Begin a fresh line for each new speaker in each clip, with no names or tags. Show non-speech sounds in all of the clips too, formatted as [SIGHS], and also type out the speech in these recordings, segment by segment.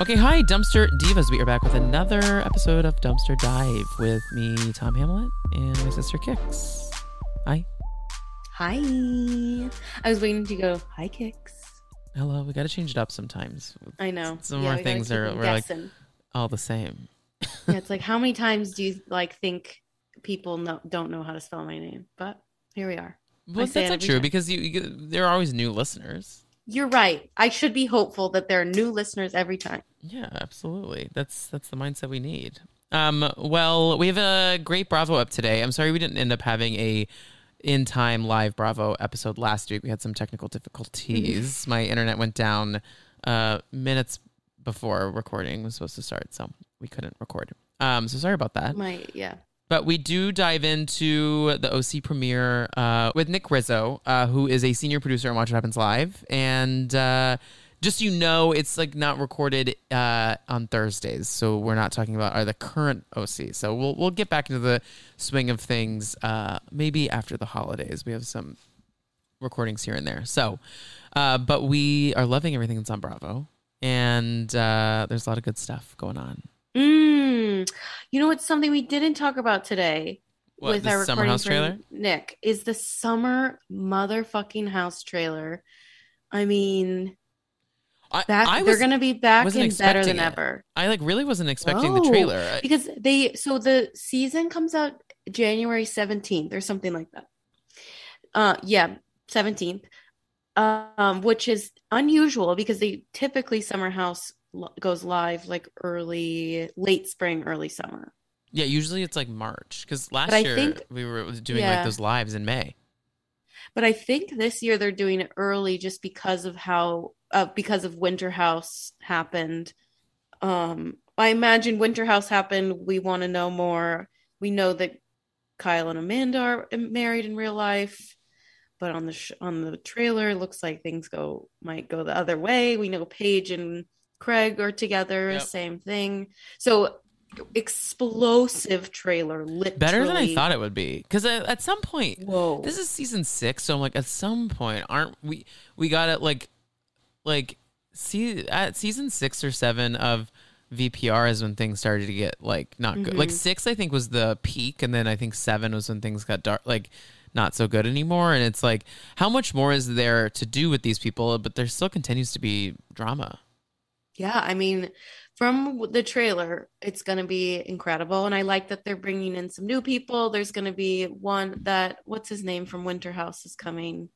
Okay, hi, Dumpster Divas. We are back with another episode of Dumpster Dive with me, Tom Hamlet, and my sister Kix. Hi.
Hi. I was waiting to go, hi, Kix.
Hello. We got to change it up sometimes.
I know.
Some
Yeah,
more things are we're like all the same.
yeah, it's [LAUGHS] like, how many times do you like think people know, don't know how to spell my name? But here we are.
Well, that's not true
time.
because you, you there are always new listeners.
You're right. I should be hopeful that there are new listeners every time.
Yeah, absolutely. That's that's the mindset we need. Um, well, we have a great Bravo up today. I'm sorry we didn't end up having a in time live Bravo episode last week. We had some technical difficulties. [LAUGHS] My internet went down uh, minutes before recording was supposed to start, so we couldn't record. Um, so sorry about that.
My yeah.
But we do dive into the OC premiere uh, with Nick Rizzo, uh, who is a senior producer on Watch What Happens Live. And uh, just so you know, it's like not recorded uh, on Thursdays, so we're not talking about are the current OC. So we'll we'll get back into the swing of things uh, maybe after the holidays. We have some recordings here and there. So, uh, but we are loving everything that's on Bravo, and uh, there's a lot of good stuff going on.
Mm. You know what's something we didn't talk about today
What,
with our
Summer House trailer?
Nick is the summer motherfucking house trailer. I mean,
I,
back
I
they're gonna be back and better than
it.
ever.
I like really wasn't expecting the trailer. I-
because they so the season comes out January 17th or something like that. Uh yeah, 17th. Um which is unusual because they typically Summer House goes live like early late spring, early summer.
yeah, usually it's like March because last
I
year
think-
we were doing like those lives in May.
But I think this year they're doing it early just because of how uh, because of Winter House happened. Um, I imagine Winter House happened. We want to know more. We know that Kyle and Amanda are married in real life, but on the sh- on the trailer, it looks like things go might go the other way. We know Paige and Craig are together,
Yep.
same thing. So explosive trailer, literally
Better than I thought it would be because at, some point
Whoa.
this is season six, so I'm like at some point aren't we we got it like like see at season six or seven of VPR is when things started to get like not good. Like
Mhm.
six, I think was the peak, and then I think seven was when things got dark, like not so good anymore. And it's like, how much more is there to do with these people? But there still continues to be drama.
Yeah, I mean, from the trailer, it's going to be incredible. And I like that they're bringing in some new people. There's going to be one that, what's his name from Winter House is coming,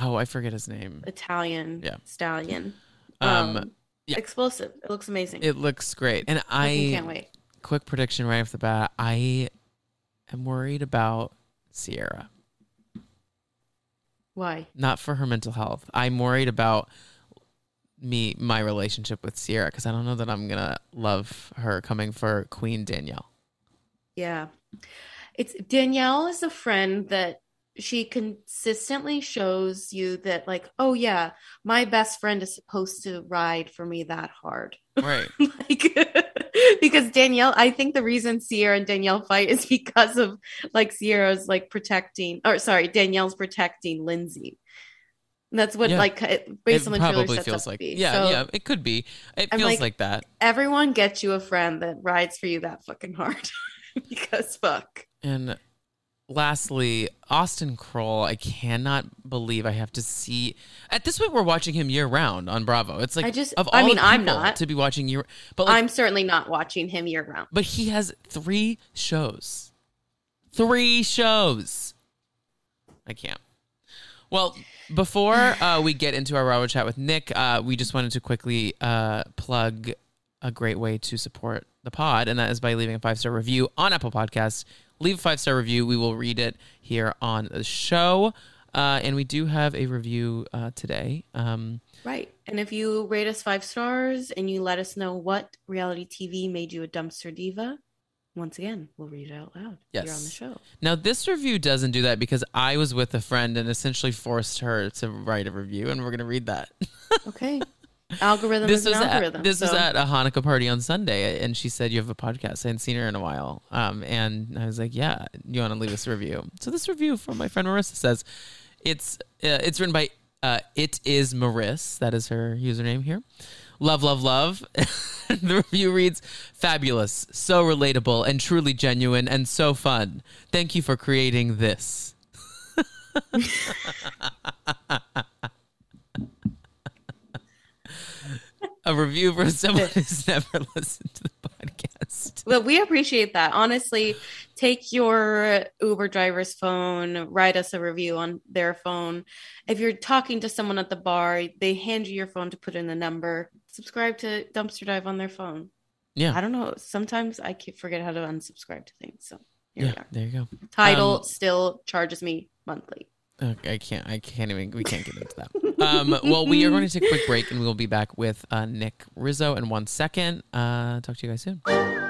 Oh, I forget his name.
Italian
Yeah.
stallion.
Um, yeah.
Explosive. It looks amazing.
It looks great, and
I
I
can't wait.
quick prediction right off the bat. I am worried about Sierra.
Why?
not for her mental health. I'm worried about me my relationship with Sierra because I don't know that I'm gonna love her coming for Queen Danielle.
Yeah. It's Danielle is a friend that she consistently shows you that, like, oh, yeah, my best friend is supposed to ride for me that hard.
Right. [LAUGHS]
like [LAUGHS] because Danielle, I think the reason Sierra and Danielle fight is because of like Sierra's like protecting, or sorry, Danielle's protecting Lindsay. That's what
Yeah.
like it, based
it
on the trailer
probably
sets
feels like yeah,
So
yeah. It could be. It
I'm
feels
like-
like that.
everyone gets you a friend that rides for you that fucking hard [LAUGHS] because fuck.
And lastly, Austen Kroll. I cannot believe I have to see. At this point, we're watching him year round on Bravo. It's like
I just-
of all
I mean, I'm
people
not.
to be watching year, but like,
I'm certainly not watching him year round.
but he has three shows. Three shows. I can't. Well, before uh, we get into our Bravo chat with Nick, uh, we just wanted to quickly uh, plug a great way to support the pod, and that is by leaving a five star review on Apple Podcasts. Leave a five star review. We will read it here on the show. Uh, and we do have a review uh, today. Um,
Right. And if you rate us five stars and you let us know what reality TV made you a dumpster diva, once again, we'll read it out loud here on the show.
Now, this review doesn't do that because I was with a friend and essentially forced her to write a review, and we're going to read that. [LAUGHS]
Okay. Algorithm
this was
algorithm.
at, this was at a Hanukkah party on Sunday, and she said you have a podcast. I hadn't seen her in a while, um, and I was like, "Yeah, you want to leave us a review?" So this review from my friend Marissa says it's uh, it's written by uh, it is Maris. That is her username here. Love, love, love. [LAUGHS] the review reads fabulous, so relatable, and truly genuine, and so fun. Thank you for creating this. [LAUGHS] [LAUGHS] A review for someone who's [LAUGHS] never listened to the podcast.
Well, we appreciate that. Honestly, take your Uber driver's phone, write us a review on their phone. If you're talking to someone at the bar, they hand you your phone to put in the number. Subscribe to Dumpster Dive on their phone.
Yeah.
I don't know. Sometimes I forget how to unsubscribe to things. So here
Yeah,
we are.
there you go.
Title
Um,
still charges me monthly.
I can't. I can't even. We can't get into that. Um, well, we are going to take a quick break, and we'll be back with uh, Nick Rizzo in one second. Uh, talk to you guys soon.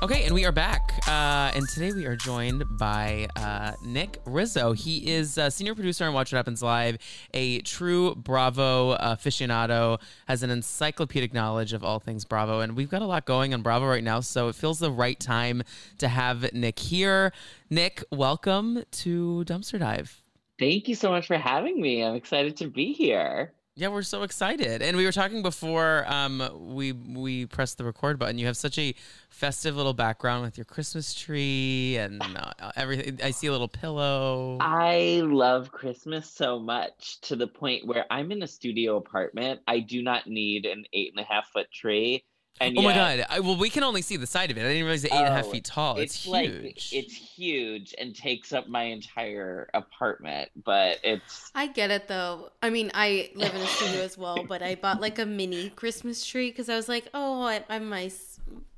Okay, and we are back. Uh, and today we are joined by uh, Nick Rizzo. He is a senior producer on Watch What Happens Live, a true Bravo aficionado, has an encyclopedic knowledge of all things Bravo. And we've got a lot going on Bravo right now, so it feels the right time to have Nick here. Nick, welcome to Dumpster Dive.
Thank you so much for having me. I'm excited to be here.
Yeah, we're so excited. And we were talking before um, we we pressed the record button. You have such a festive little background with your Christmas tree and uh, everything. I see a little pillow.
I love Christmas so much to the point where I'm in a studio apartment. I do not need an eight and a half foot tree. And
oh my god! I, well, we can only see the side of it. I didn't realize it's eight and a half
Oh,
feet tall. It's, huge.
like it's huge and takes up my entire apartment, but it's
I get it though. I mean, I live in a studio as well, but I bought like a mini Christmas tree because I was like, oh, I, I'm my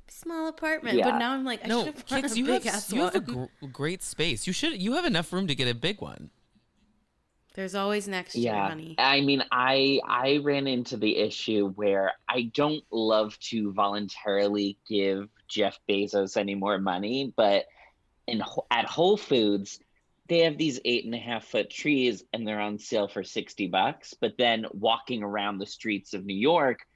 small apartment. But now I'm like, I
no,
should have bought
Kix,
a
you
big
have
ass
you
one.
have a gr- great space. You should you have enough room to get a big one.
There's always next year,
yeah. I mean, I I ran into the issue where I don't love to voluntarily give Jeff Bezos any more money, but in at Whole Foods they have these eight and a half foot trees and they're on sale for 60 bucks. But then walking around the streets of New York,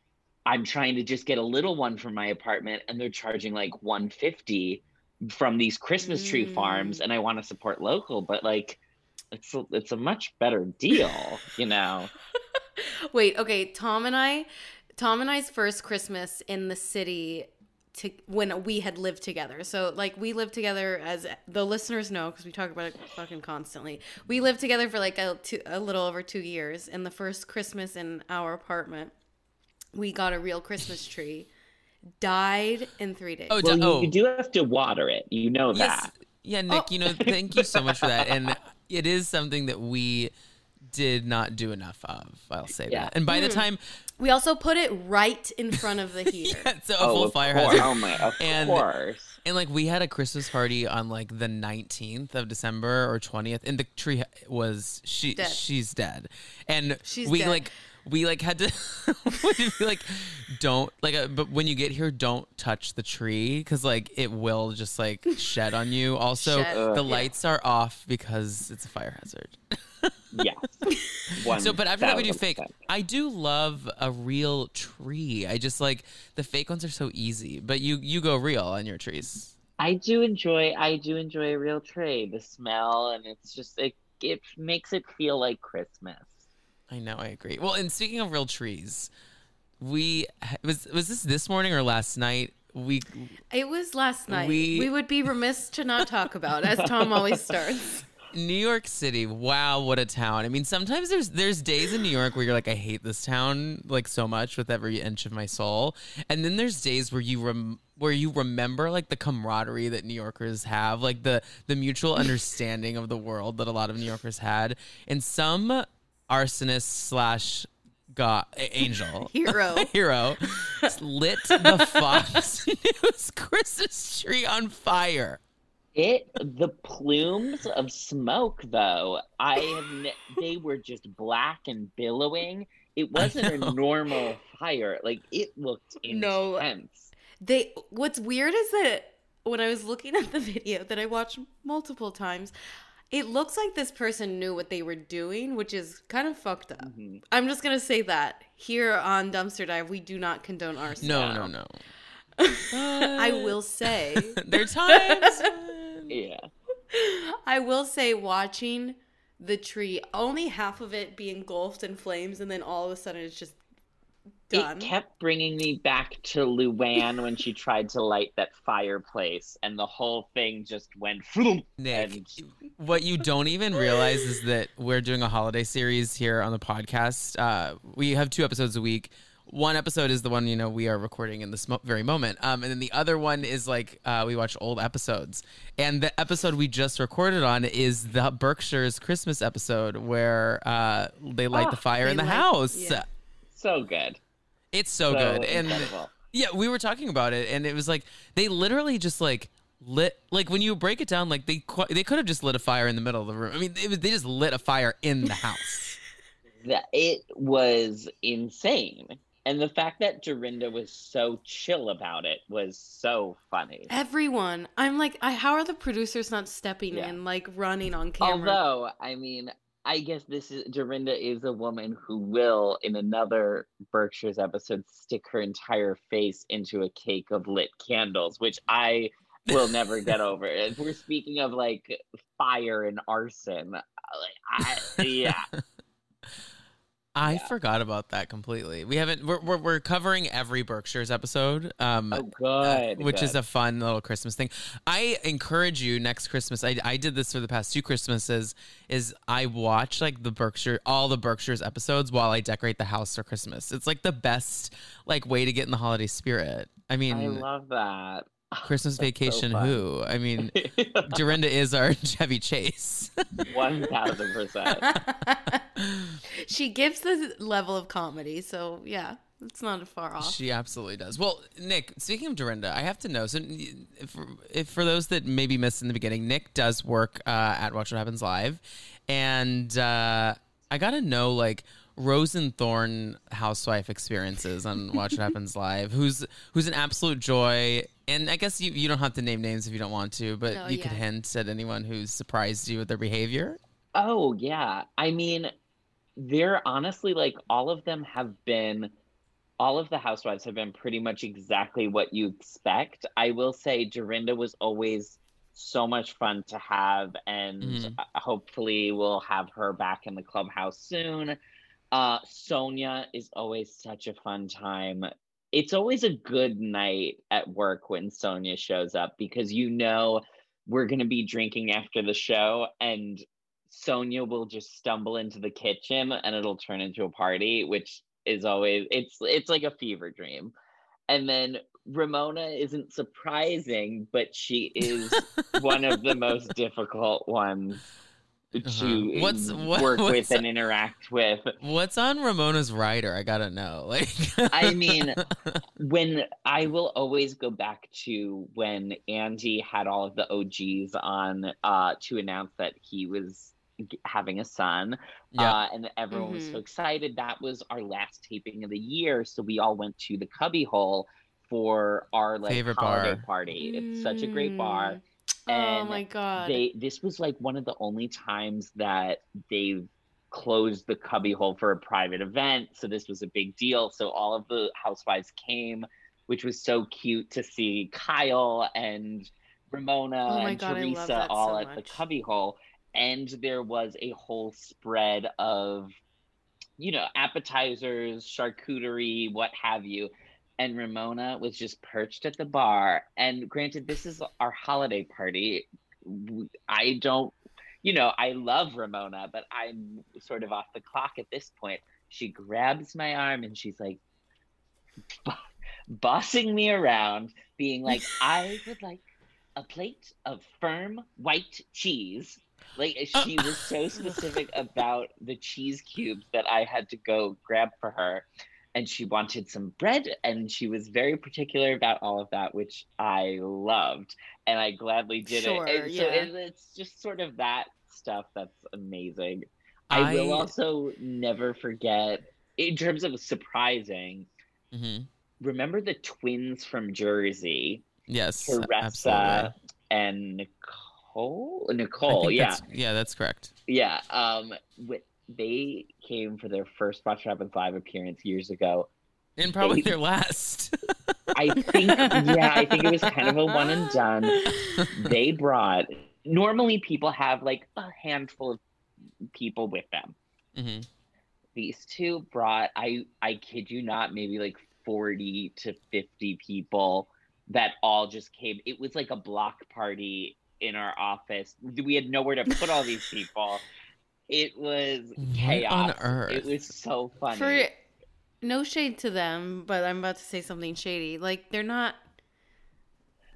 I'm trying to just get a little one for my apartment and they're charging like 150 from these Christmas tree farms
Mm.
and I want to support local, but like it's a, it's a much better deal, you know. [LAUGHS]
Wait, okay. Tom and I, Tom and I's first Christmas in the city to when we had lived together. So like we lived together as the listeners know because we talk about it fucking constantly. We lived together for like a, two, a little over two years. And the first Christmas in our apartment, we got a real Christmas tree. Died in three days.
Oh,
Well,
d-
you,
oh.
you do have to water it. You know
Yes.
that.
Yeah, Nick,
Oh.
you know, thank you so much for that. And it is something that we did not do enough of. I'll say
Yeah.
that. And by the
Mm.
time
we also put it right in front of the [LAUGHS] heater.
yeah, it's a
Oh,
full
of
fire
course.
hazard.
Oh my, of
And-
course.
And like we had a Christmas party on like the 19th of December or 20th and the tree was she
Dead.
she's dead. And
She's
we
dead.
like we like had to [LAUGHS] we'd be like don't like uh, but when you get here don't touch the tree cuz like it will just like shed on you. [LAUGHS] Also
Shed,
the
yeah.
lights are off because it's a fire hazard. [LAUGHS]
Yes.
So, but after that, we do fake. I do love a real tree. I just like the fake ones are so easy, but you you go real on your trees.
I do enjoy. I do enjoy a real tree. The smell, and it's just it. It makes it feel like Christmas.
I know, I agree. Well, and speaking of real trees, we was was this this morning or last night? We
It was last night.
We-
We, would be remiss to not talk about, as Tom always starts. [LAUGHS]
New York City. Wow, what a town! I mean, sometimes there's there's days in New York where you're like, I hate this town like so much with every inch of my soul, and then there's days where you rem- where you remember like the camaraderie that New Yorkers have, like the the mutual understanding of the world that a lot of New Yorkers had, and some arsonist slash god angel [LAUGHS]
Hero. [LAUGHS]
hero lit the Fox [LAUGHS] News Christmas tree on fire.
It the plumes of smoke though. I have ne- they were just black and billowing. It wasn't a normal fire. Like it looked
No.
intense.
They what's weird is that when I was looking at the video that I watched multiple times, it looks like this person knew what they were doing, which is kind of fucked up.
Mhm.
I'm just gonna say that here on Dumpster Dive, we do not condone arson.
No, no, no. [LAUGHS]
I will say. [LAUGHS]
there are times. [LAUGHS]
Yeah.
I will say, watching the tree, only half of it be engulfed in flames, and then all of a sudden it's just done.
It kept bringing me back to Luann when she tried to light that fireplace, and the whole thing just went. Floom,
Nick,
and
what you don't even realize is that we're doing a holiday series here on the podcast. Uh, we have two episodes a week. One episode is the one you know we are recording in this mo- very moment, um, and then the other one is like uh, we watch old episodes. And the episode we just recorded on is the Berkshire's Christmas episode where uh, they light
Ah,
the fire in the
light-
house.
yeah.
so good.
It's so, good, and
incredible.
yeah, we were talking about it, and it was like they literally just like lit like when you break it down, like they qu- they could have just lit a fire in the middle of the room. I mean, it was, they just lit a fire in the house. [LAUGHS]
that it was insane. And the fact that Dorinda was so chill about it was so funny.
Everyone, I'm like, I, how are the producers not stepping
Yeah.
in, like running on camera?
Although, I mean, I guess this is Dorinda is a woman who will, in another Berkshire's episode, stick her entire face into a cake of lit candles, which I will never get [LAUGHS] over. If we're speaking of like fire and arson, uh, like I, yeah, [LAUGHS]
I
Yeah.
forgot about that completely. We haven't. We're we're, we're covering every Berkshire's episode. Um,
oh
uh,
good,
which is a fun little Christmas thing. I encourage you next Christmas. I, I did this for the past two Christmases. Is I watch like the Berkshire, all the Berkshire's episodes while I decorate the house for Christmas. It's like the best like way to get in the holiday spirit. I mean,
I love that.
Christmas [LAUGHS]
That's so
Vacation. who? I mean, Dorinda is our [LAUGHS] Chevy Chase.
One thousand percent. [LAUGHS]
she gives the level of comedy, so yeah, it's not far off.
She absolutely does. Well, Nick, speaking of Dorinda, I have to know. So, if, if for those that maybe missed in the beginning, Nick does work uh, at Watch What Happens Live, and uh, I gotta know like Rose and Thorn housewife experiences on Watch What Happens Live. Who's who's an absolute joy. And I guess you, you don't have to name names if you don't want to, but
No,
you could
yeah.
hint at anyone who's surprised you with their behavior.
Oh yeah. I mean, they're honestly like all of them have been all of the housewives have been pretty much exactly what you expect. I will say Dorinda was always so much fun to have and
Mhm.
uh, hopefully we'll have her back in the clubhouse soon. Uh Sonja is always such a fun time. It's always a good night at work when Sonja shows up because you know we're going to be drinking after the show and Sonja will just stumble into the kitchen and it'll turn into a party, which is always it's it's like a fever dream. And then Ramona isn't surprising, but she is [LAUGHS] one of the most difficult ones to
Uh-huh. What's- [LAUGHS] what-
work
what's-
with and interact with.
What's on Ramona's rider? I gotta know. [LAUGHS] Like,
I mean, [LAUGHS] when I will always go back to when Andy had all of the OGs on uh, to announce that he was having a son,
yeah.
uh, and everyone was so excited. That was our last taping of the year, so we all went to the cubby hole for our like
Favorite
holiday
bar.
party. It's such a great bar.
Mm. Oh my god.
They this was like one of the only times that they've closed the cubbyhole for a private event. So this was a big deal. So all of the housewives came, which was so cute to see Kyle and Ramona
Oh
and
God,
Teresa all
so
at the
much.
cubbyhole. And there was a whole spread of, you know, appetizers, charcuterie, what have you and Ramona was just perched at the bar. And granted, this is our holiday party. I don't, you know, I love Ramona, but I'm sort of off the clock at this point. She grabs my arm and she's like, bossing me around, being like, [LAUGHS] I would like a plate of firm white cheese. Like uh, she was so [LAUGHS] specific about the cheese cubes that I had to go grab for her and she wanted some bread and she was very particular about all of that which i loved and i gladly did
Sure,
it and so
yeah.
it, it's just sort of that stuff that's amazing i, will also never forget in terms of surprising
Mhm.
remember the twins from jersey
Yes,
teresa
absolutely.
and nicole nicole yeah
that's- yeah, that's correct.
yeah, um, wh- they came for their first Watch What Happens Live appearance years ago.
And probably
They-
their last. [LAUGHS]
I think, yeah, I think it was kind of a one and done. [LAUGHS] They brought, normally people have like a handful of people with them.
Mm-hmm.
These two brought, I, I kid you not, maybe like 40 to 50 people that all just came. It was like a block party in our office. We had nowhere to put all these people. [LAUGHS] It was
What
chaos.
on earth?
It was so funny.
For no shade to them, but I'm about to say something shady. Like they're not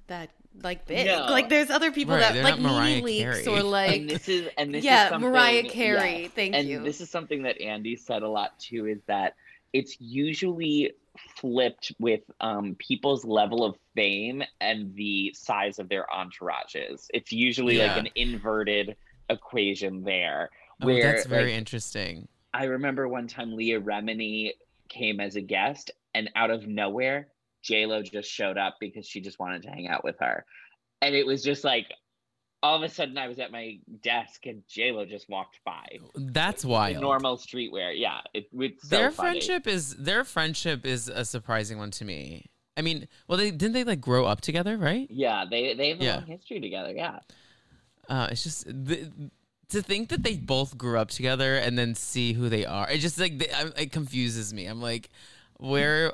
that like big.
No.
Like there's other people
Right,
that like
not Mariah
NeNe Leakes
Carey.
or
and
like
this is and this
yeah,
is something,
Mariah Carey.
yeah.
Thank
and
you.
this is something that Andy said a lot too is that it's usually flipped with um, people's level of fame and the size of their entourages. It's usually
Yeah.
like an inverted equation there.
Oh, that's very
like,
interesting.
I remember one time Leah Remini came as a guest, and out of nowhere, J Lo just showed up because she just wanted to hang out with her, and it was just like all of a sudden I was at my desk and J Lo just walked by.
That's wild.
Normal streetwear, yeah. It, it's so
their
funny.
friendship is their friendship is a surprising one to me. I mean, well, they didn't they like grow up together, right?
Yeah, they they have a
Yeah.
long history together. Yeah,
Uh, it's just the, to think that they both grew up together and then see who they are. It just like they, I, it confuses me. I'm like, where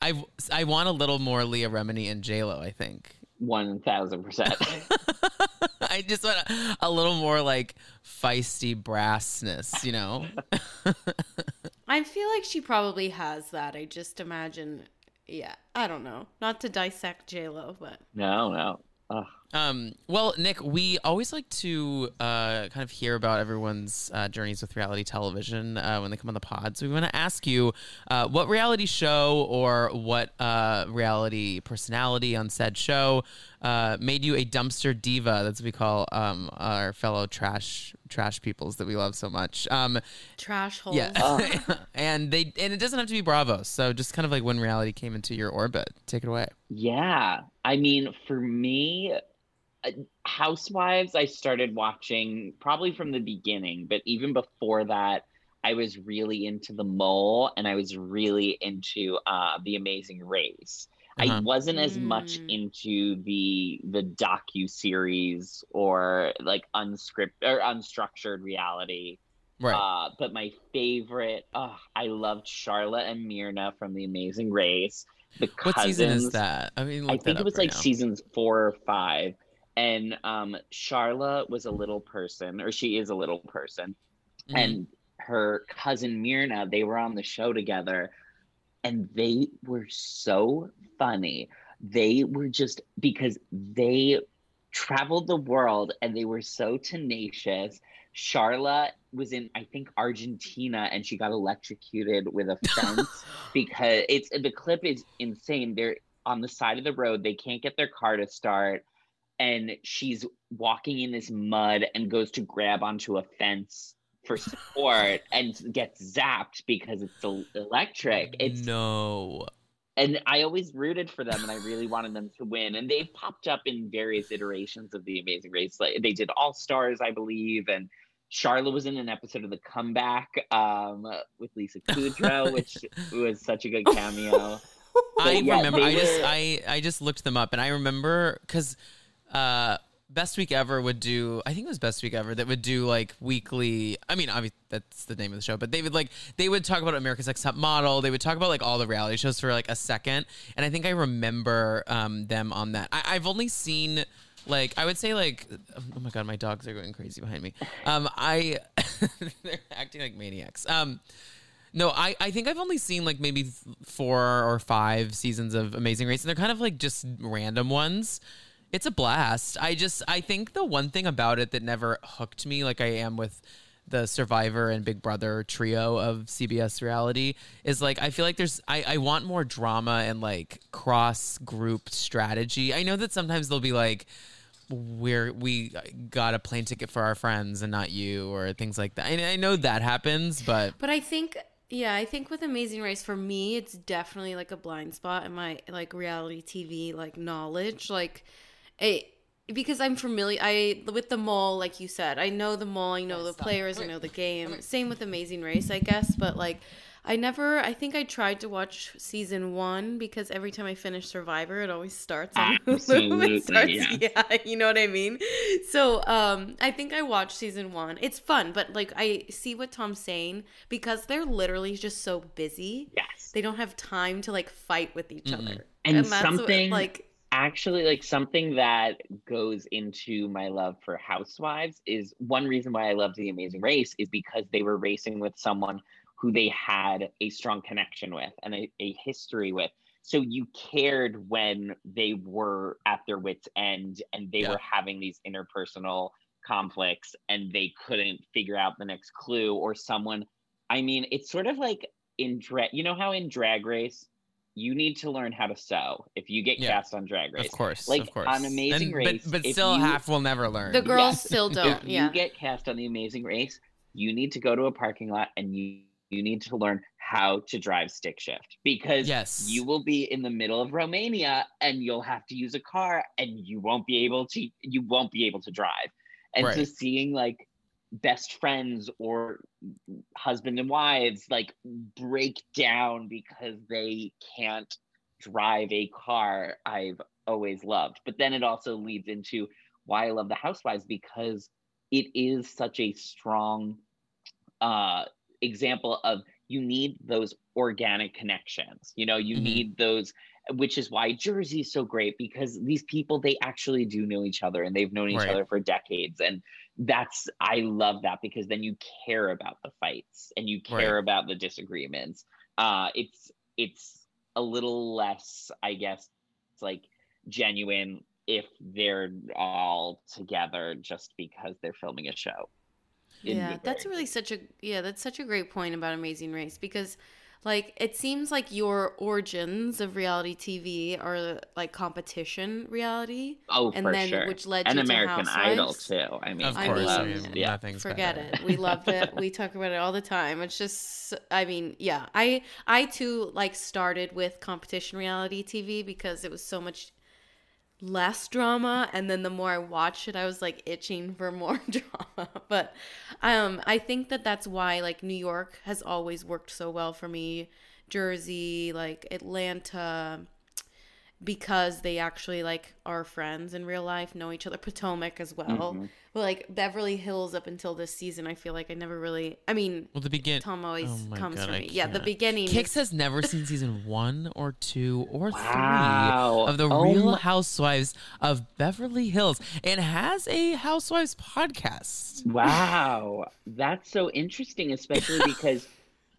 I I want a little more Leah Remini and J Lo. I think
one thousand percent. [LAUGHS] [LAUGHS]
I just want a, a little more like feisty brassness, you know. [LAUGHS]
I feel like she probably has that. I just imagine yeah, I don't know. Not to dissect J Lo, but
No, no. Ugh.
Um, well, Nick, we always like to uh, kind of hear about everyone's uh, journeys with reality television uh, when they come on the pod. So we want to ask you uh, what reality show or what uh, reality personality on said show uh, made you a dumpster diva. That's what we call um, our fellow trash trash peoples that we love so much. Um,
trash holes.
yeah, [LAUGHS] and they and it doesn't have to be Bravo. So just kind of like when reality came into your orbit. Take it away.
Yeah, I mean, for me, Housewives, I started watching probably from the beginning, but even before that, I was really into The Mole and I was really into uh, The Amazing Race. I
Uh-huh.
wasn't as much
Mm.
into the the docu series or like unscripted or unstructured reality.
Right.
Uh, but my favorite, oh, I loved Charlotte and Mirna from The Amazing Race. The cousins,
what season is that? I mean,
I
look that
think it was
right
like
now.
seasons four or five. And um Charlotte was a little person, or she is a little person,
Mhm.
and her cousin Mirna, they were on the show together, and they were so funny. They were just because they traveled the world and they were so tenacious. Charlotte was in, I think, Argentina, and she got electrocuted with a fence [LAUGHS] because it's the clip is insane. They're on the side of the road, they can't get their car to start, and she's walking in this mud and goes to grab onto a fence for support [LAUGHS] and gets zapped because it's electric. It's
no.
and I always rooted for them and I really wanted them to win. And they've popped up in various iterations of the Amazing Race. Like they did All Stars, I believe, and Charlotte was in an episode of The Comeback um, with Lisa [LAUGHS] Kudrow, which was such a good cameo. [LAUGHS]
I
yeah,
remember. I just I I just looked them up, and I remember because uh, Best Week Ever would do. I think it was Best Week Ever that would do like weekly. I mean, obviously that's the name of the show, but they would like they would talk about America's Next Top Model. They would talk about like all the reality shows for like a second, and I think I remember um, them on that. I, I've only seen. Like I would say, like oh my god, my dogs are going crazy behind me. Um, I [LAUGHS] they're acting like maniacs. Um, no, I, I think I've only seen like maybe four or five seasons of Amazing Race, and they're kind of like just random ones. It's a blast. I just I think the one thing about it that never hooked me like I am with the Survivor and Big Brother trio of CBS reality is like I feel like there's I, I want more drama and like cross group strategy. I know that sometimes they'll be like we're we got a plane ticket for our friends and not you or things like that. And I know that happens, but
But I think yeah, I think with Amazing Race for me it's definitely like a blind spot in my like reality TV like knowledge like it because I'm familiar I with the mole like you said. I know the mole, I know the players, I know the game. Same with Amazing Race, I guess, but like I never. I think I tried to watch season one because every time I finish Survivor, it always starts on Hulu. [LAUGHS]
Absolutely,
It starts,
yeah.
yeah, you know what I mean. So, um, I think I watched season one. It's fun, but like I see what Tom's saying because they're literally just so busy.
Yes.
They don't have time to like fight with each
Mm-mm.
other.
And
that's what,
something-
like
actually like something that goes into my love for housewives is one reason why i love the amazing race is because they were racing with someone who they had a strong connection with and a, a history with so you cared when they were at their wits end and they
Yeah.
were having these interpersonal conflicts and they couldn't figure out the next clue or someone i mean it's sort of like in drag you know how in drag race you need to learn how to sew if you get
Yeah.
cast on drag race
Of course,
Like,
of course.
on Amazing
And-
Race,
but, but still,
you-
half will never learn.
the girls
Yes.
still don't.
if
yeah.
you get cast on the amazing race you need to go to a parking lot and you you need to learn how to drive stick shift because
Yes.
you will be in the middle of romania and you'll have to use a car and you won't be able to you won't be able to drive and so seeing like best friends or husband and wives like break down because they can't drive a car i've always loved but then it also leads into why i love the housewives because it is such a strong uh example of you need those organic connections you know you
Mhm.
need those which is why jersey is so great because these people they actually do know each other and they've known each
Right.
other for decades and that's i love that because then you care about the fights and you care about the disagreements. Uh it's it's a little less i guess it's like genuine if they're all together just because they're filming a show
yeah that's really such a yeah that's such a great point about amazing race because like it seems like your origins of reality tv are like competition reality.
Oh
and
for
then
sure.
which led
and
you
american
to
idol too. I mean
Of
I
course,
mean,
I
love-
mean,
yeah
forget
better.
it. We loved it. We talk about it all the time. It's just i mean yeah. I i too like started with competition reality tv because it was so much less drama and then the more i watched it i was like itching for more [LAUGHS] drama. But um i think that that's why like new york has always worked so well for me. Jersey like atlanta because they actually like are friends in real life know each other potomac as well
Mhm.
but like beverly hills up until this season i feel like i never really i mean
Well, the begin.
tom always
Oh
comes
God,
for me yeah the beginning
Kix
is-
has never seen [LAUGHS] season one or two or
Wow.
three of the
Oh
Real
my-
Housewives of Beverly Hills and has a Housewives podcast.
Wow, that's so interesting, especially [LAUGHS] because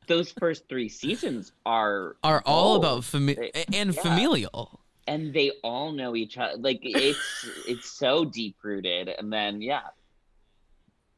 those first three seasons are
Are all
gold.
about fami-
They-
and
yeah.
familial.
And they all know each other. Like it's it's so deep rooted, and then yeah.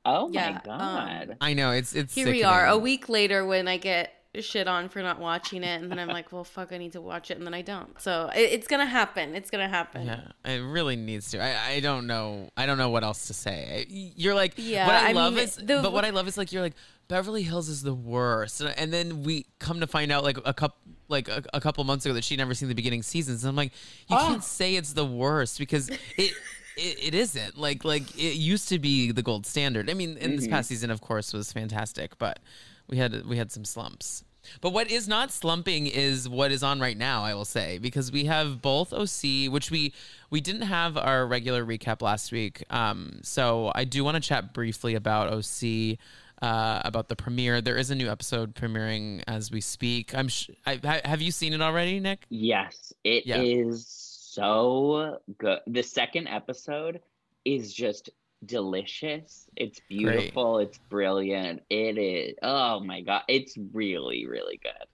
Oh
Yeah,
my
um,
god!
I know it's it's.
here we are a week later when i get shit on for not watching it and then i'm like well fuck i need to watch it and then i don't so it, it's gonna happen it's gonna happen
Yeah, it really needs to. I, I don't know. I don't know what else to say. You're like,
Yeah,
What I,
I
love
mean,
is,
the-
but what I love is like you're like Beverly Hills is the worst, and, and then we come to find out like a couple like a, a couple months ago that she'd never seen the beginning seasons, and I'm like, you
Ah.
can't say it's the worst because it. [LAUGHS] It, it isn't like like it used to be the gold standard. I mean, in this
Mhm.
past season, of course, was fantastic, but we had we had some slumps. But what is not slumping is what is on right now, I will say, because we have both OC, which we we didn't have our regular recap last week. Um, so I do want to chat briefly about OC, uh, about the premiere. There is a new episode premiering as we speak. I'm sh- I, ha- have you seen it already, Nick?
Yes, it is
Yeah.
so good. The second episode is just delicious. It's beautiful. It's brilliant. It is. Oh my god, it's really really good.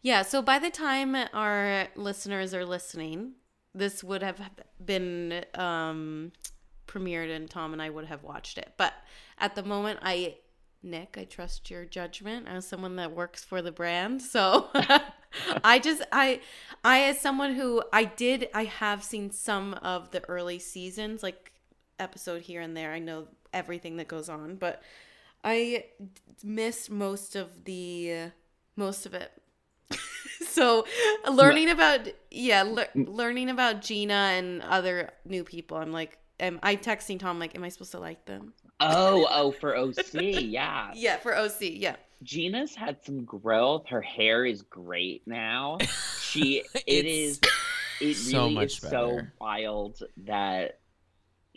Yeah, so by the time our listeners are listening, this would have been um, premiered and Tom and I would have watched it. But at the moment, I, Nick, I trust your judgment as someone that works for the brand. So [LAUGHS] I just, I, I, as someone who I did, I have seen some of the early seasons, like episode here and there. I know everything that goes on, but I missed most of the, most of it [LAUGHS] so learning about yeah le- mm. learning about gina and other new people i'm like am i texting tom like am i supposed to like them
Oh, [LAUGHS] oh, for OC, yeah.
yeah for oc yeah
Gina's had some growth. Her hair is great now. [LAUGHS] She it is it
so
really
much
is so wild that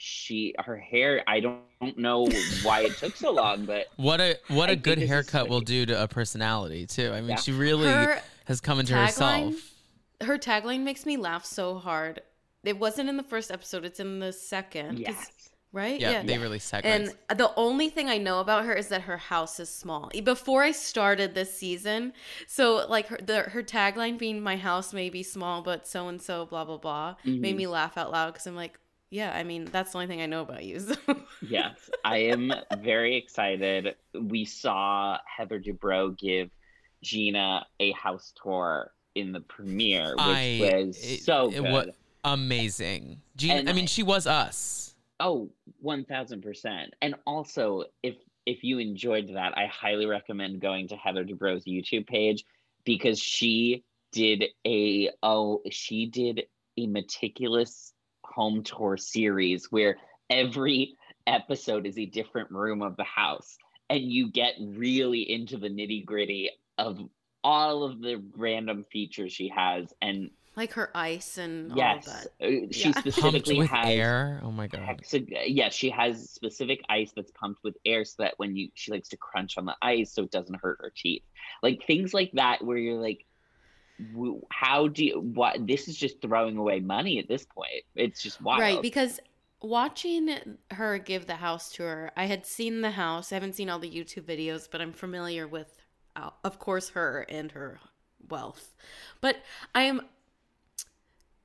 she her hair I don't, don't know why it took so long, but [LAUGHS]
What a what
I
a
think
good haircut will do to a personality too. I mean,
Yeah.
she really
Her
has come into
tagline-
herself.
her tagline makes me laugh so hard. It wasn't in the first episode; it's in the second
yes.
right?
Yeah, they released segments.
And the only thing I know about her is that her house is small. Before I started this season, so like her the, her tagline being "My house may be small, but so and so blah blah blah" made
Mhm.
me laugh out loud because I'm like, yeah, I mean that's the only thing I know about you. [LAUGHS] So.
Yes, I am very excited. We saw Heather Dubrow give Gina a house tour in the premiere, which
I-
was
it-
so
it
good.
wa- Amazing. Gina,
And
I mean, she was us.
Oh, Oh, one thousand percent. And also, if if you enjoyed that, I highly recommend going to Heather Dubrow's YouTube page because she did a oh she did a meticulous home tour series where every episode is a different room of the house and you get really into the nitty gritty of all of the random features she has and
like her ice and
yes
all of that.
uh, she
Yeah.
Pumped
specifically
with
has
air. Oh my god.
hexag- yeah she has specific ice that's pumped with air so that when you she likes to crunch on the ice so it doesn't hurt her teeth like things like that where you're like w- how do you what this is just throwing away money at this point it's just wild
Right, because watching her give the house tour, I had seen the house. I haven't seen all the YouTube videos, but I'm familiar with, uh, of course, her and her wealth. But I am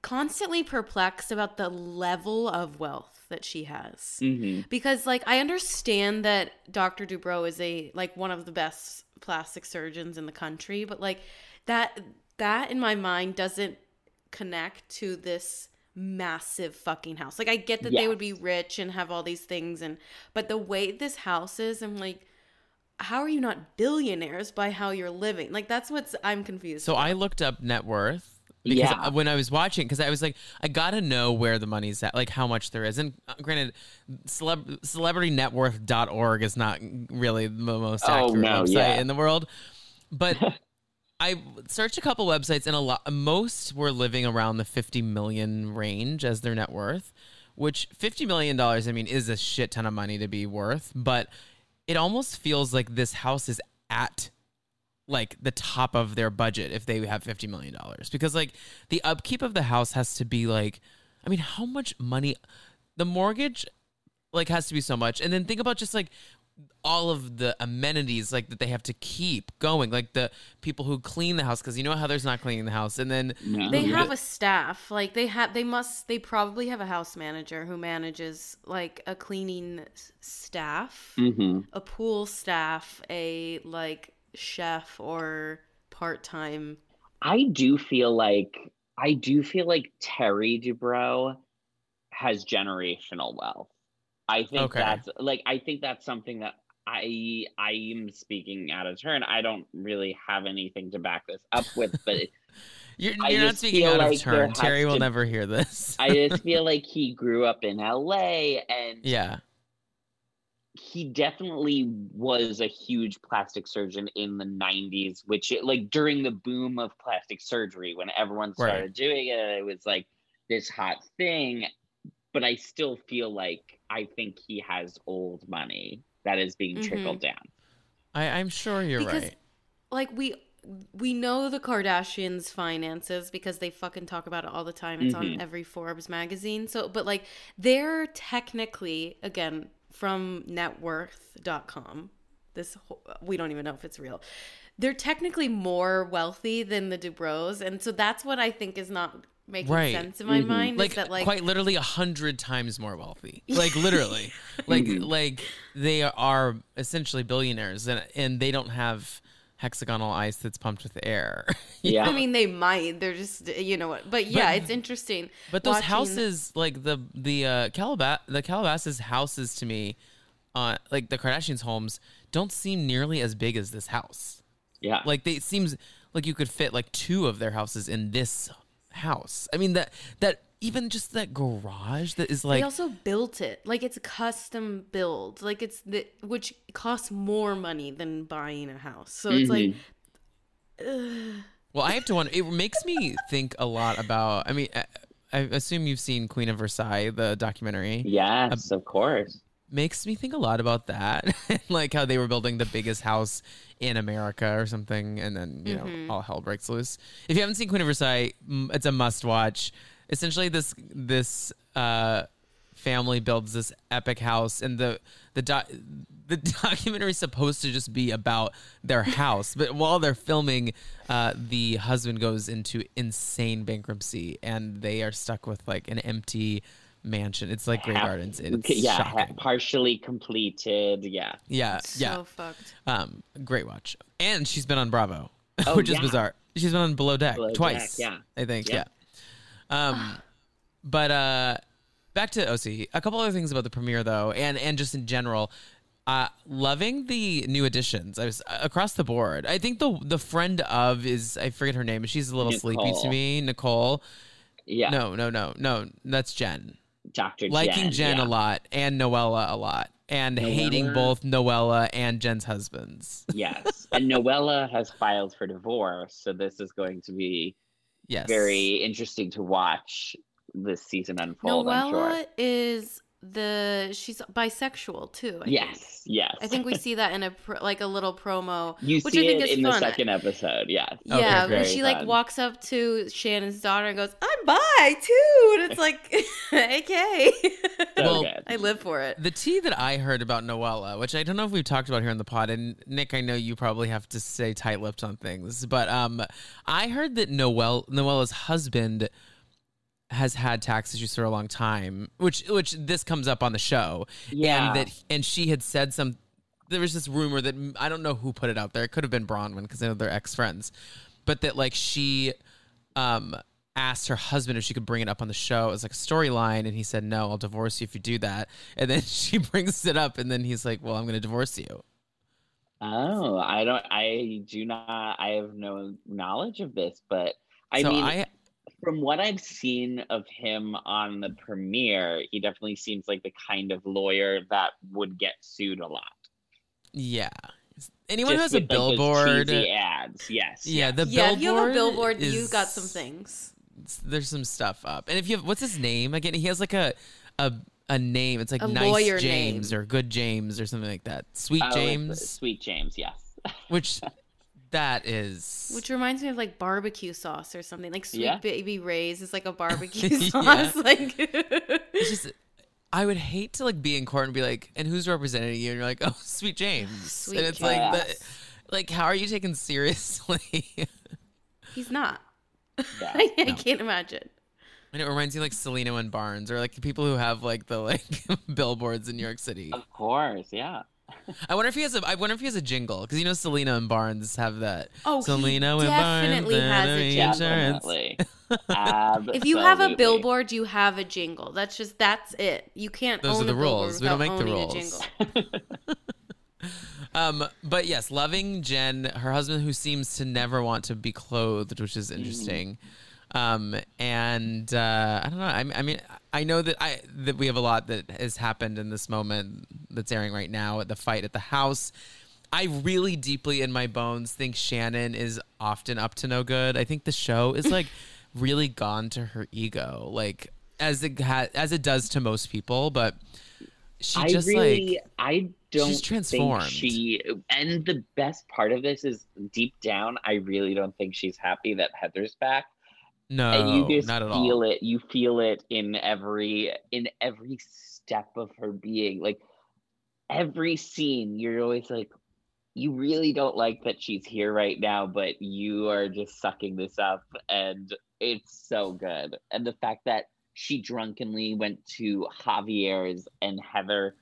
constantly perplexed about the level of wealth that she has.
hmm
Because like I understand that Dr. Dubrow is a like one of the best plastic surgeons in the country, but like that that in my mind doesn't connect to this massive fucking house. Like I get that they would be rich and have all these things and but the way this house is, I'm like how are you not billionaires by how you're living? Like that's what's I'm confused.
So I looked up net worth because
Yeah.
when I was watching, because I was like, I gotta know where the money's at, like how much there is. And uh, granted, celeb- celebritynetworth.org is not really the most
Oh,
accurate
no,
website
yeah.
in the world, but [LAUGHS] I searched a couple websites, and a lot, most were living around the 50 million range as their net worth, which 50 million dollars, I mean, is a shit ton of money to be worth, but it almost feels like this house is at like the top of their budget if they have 50 million dollars. Because like the upkeep of the house has to be like i mean how much money the mortgage like has to be so much. And then think about just like all of the amenities like that they have to keep going like the people who clean the house because you know how there's not cleaning the house and then
no.
they have a staff like they have they must they probably have a house manager who manages like a cleaning s- staff
hmm
a pool staff a like chef or part-time
I do feel like I do feel like Terry Dubrow has generational wealth. I think
Okay.
that's like I think that's something that I I am speaking out of turn. I don't really have anything to back this up with, [LAUGHS] but
you're, you're not speaking out of
like there
turn terry will
to-
never hear this
I just feel [LAUGHS] like he grew up in LA and
yeah
he definitely was a huge plastic surgeon in the 90s which it, like during the boom of plastic surgery when everyone
Right.
started doing it it was like this hot thing but i still feel like i think he has old money that is being
Mhm.
trickled down
I, i'm sure you're
because
right
like we we know the Kardashians' finances because they fucking talk about it all the time. It's on
Mhm.
every Forbes magazine. So, but like they're technically again from networth.com. This whole, we don't even know if it's real. They're technically more wealthy than the Dubrows, and so that's what I think is not making
Right.
sense in my
Mhm.
mind.
like,
is that like
quite literally a hundred times more wealthy. [LAUGHS] Like literally, [LAUGHS] like
Mhm.
like they are essentially billionaires, and and they don't have hexagonal ice that's pumped with air. [LAUGHS]
yeah
I mean, they might. They're just, you know what? But yeah,
But-
it's interesting.
but those
watching-
houses, like the the uh, Calabas the Calabasas houses to me, uh, like the Kardashians' homes, don't seem nearly as big as this house.
yeah
Like they it seems like you could fit like two of their houses in this house. I mean that that even just that garage that is like
they also built it like it's a custom build like it's the which costs more money than buying a house so it's like mm-hmm. ugh.
Well, I have to wonder. It makes me think a lot about. I mean, I, I assume you've seen Queen of Versailles, the documentary.
Yes, of course.
Makes me think a lot about that, [LAUGHS] like how they were building the biggest house in America or something, and then you know all hell breaks loose. If you haven't seen Queen of Versailles, it's a must watch. Essentially, this this uh, family builds this epic house, and the the doc [LAUGHS] the documentary is supposed to just be about their house, but while they're filming, uh, the husband goes into insane bankruptcy, and they are stuck with like an empty mansion. It's like Grey
Half-
Gardens. It's
yeah, ha-
shocking.
partially completed. Yeah.
yeah,
so
yeah.
fucked
Um, great watch. And she's been on Bravo, [LAUGHS]
Oh,
which is bizarre. She's been on Below Deck
Below Deck,
twice.
yeah.
I think. Yeah.
Yeah.
Um, [SIGHS] but uh, back to OC. A couple other things about the premiere though, and and just in general. Uh, loving the new additions. I was across the board. I think the the friend of is I forget her name, but she's a little sleepy to me. Nicole.
Yeah.
No, no, no, no. That's Jen.
Dr. Jen.
Liking Jen,
yeah.
a lot and Noella a lot, and hating both Noella and Jen's husbands. [LAUGHS]
Yes. and Noella has filed for divorce, so this is going to be
Yes.
very interesting to watch this season unfold, I'm
Noella
sure.
is the she's bisexual too. I
Yes,
think.
yes.
I think we see that in a pr- like a little promo,
you
which
see
I think
it
is
in
fun.
the second episode, yes.
Okay,
yeah, when
very
she like walks up to Shannon's daughter and goes, "I'm bi too," and it's like, [LAUGHS] "Okay,
Well,
good.
I live for it."
The tea that I heard about Noella, which I don't know if we've talked about here in the pod, and Nick, I know you probably have to stay tight-lipped on things, but um, I heard that Noel Noella's husband has had tax issues for a long time, which which this comes up on the show,
Yeah.
and that and she had said some. There was this rumor that I don't know who put it out there. It could have been Bronwyn because I know they're ex friends, but that like she um asked her husband if she could bring it up on the show as like a storyline and he said no i'll divorce you if you do that and then [LAUGHS] she brings it up and then he's like well i'm going to divorce you
Oh, I don't. I do not. I have no knowledge of this, but I
so
mean,
i
from what I've seen of him on the premiere, he definitely seems like the kind of lawyer that would get sued a lot.
yeah anyone who has a
with, like,
billboard
cheesy ads. Yes.
yeah
yes.
the
yeah,
billboard
if you have a billboard,
is,
you've got some things.
there's some stuff up and if you have what's his name again he has like a a a name it's like
A
nice james
name.
or good james or something like that sweet
Oh, uh,
james
Sweet James. Yes.
which [LAUGHS] that is
Which reminds me of like barbecue sauce or something. Like Sweet
Yeah.
Baby Ray's is like a [LAUGHS] barbecue sauce. [LAUGHS] Like [LAUGHS]
it's just I would hate to like be in court and be like, and who's representing you? And you're like, oh, Sweet James.
Sweet
and it's like,
James.
the, like, how are you taken seriously?
he's not.
Yeah.
I, I can't imagine.
and it reminds me like Cellino and Barnes, or like the people who have like the like billboards in New York City.
Of course. Yeah.
I wonder if he has a. I wonder if he has a jingle because you know Cellino and Barnes have that.
Oh, he
Cellino and
definitely
Barnes,
has a jingle.
Insurance.
Definitely. [LAUGHS]
If you have a billboard, you have a jingle. That's just that's it. You can't
Those are the
a
rules. We don't make the rules.
jingle. [LAUGHS]
Um, but yes, loving Jen, her husband who seems to never want to be clothed, which is interesting. Um, and uh, I don't know. I, I mean, I know that I that we have a lot that has happened in this moment that's airing right now at the fight at the house. I really deeply in my bones think Shannon is often up to no good. I think the show is like [LAUGHS] really gone to her ego, like as it ha- as it does to most people. But she
I
just
really,
like
I don't
she's transformed.
think she. And the best part of this is deep down, I really don't think she's happy that Heather's back.
No,
and you just
not at
feel
all.
it. You feel it in every in every step of her being. Like every scene, you're always like, you really don't like that she's here right now, but you are just sucking this up, and it's so good. And the fact that she drunkenly went to Javier's and Heather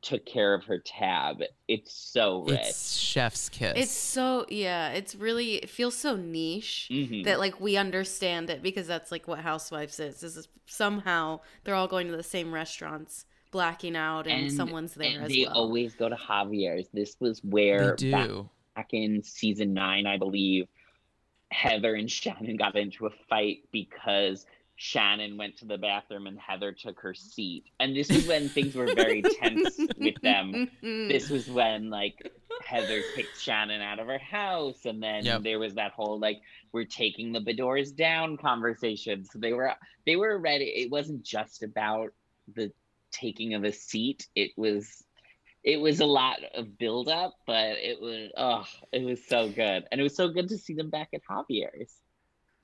took care of her tab. It's so rich.
It's chef's kiss.
It's so yeah. It's really it feels so niche
Mhm.
that like we understand it because that's like what Housewives is. Is is somehow they're all going to the same restaurants, blacking out, and, someone's there
and
as
they
well.
always go to Javier's. This was
they
where back back in season nine, I believe, Heather and Shannon got into a fight because Shannon went to the bathroom and Heather took her seat. And this is when things were very tense with them. This [LAUGHS] was when like Heather kicked Shannon out of her house and then
Yep.
there was that whole like we're taking the Beadors down conversation. So they were they were ready. It wasn't just about the taking of a seat. It was it was a lot of build up, but it was oh, it was so good. And it was so good to see them back at Javier's.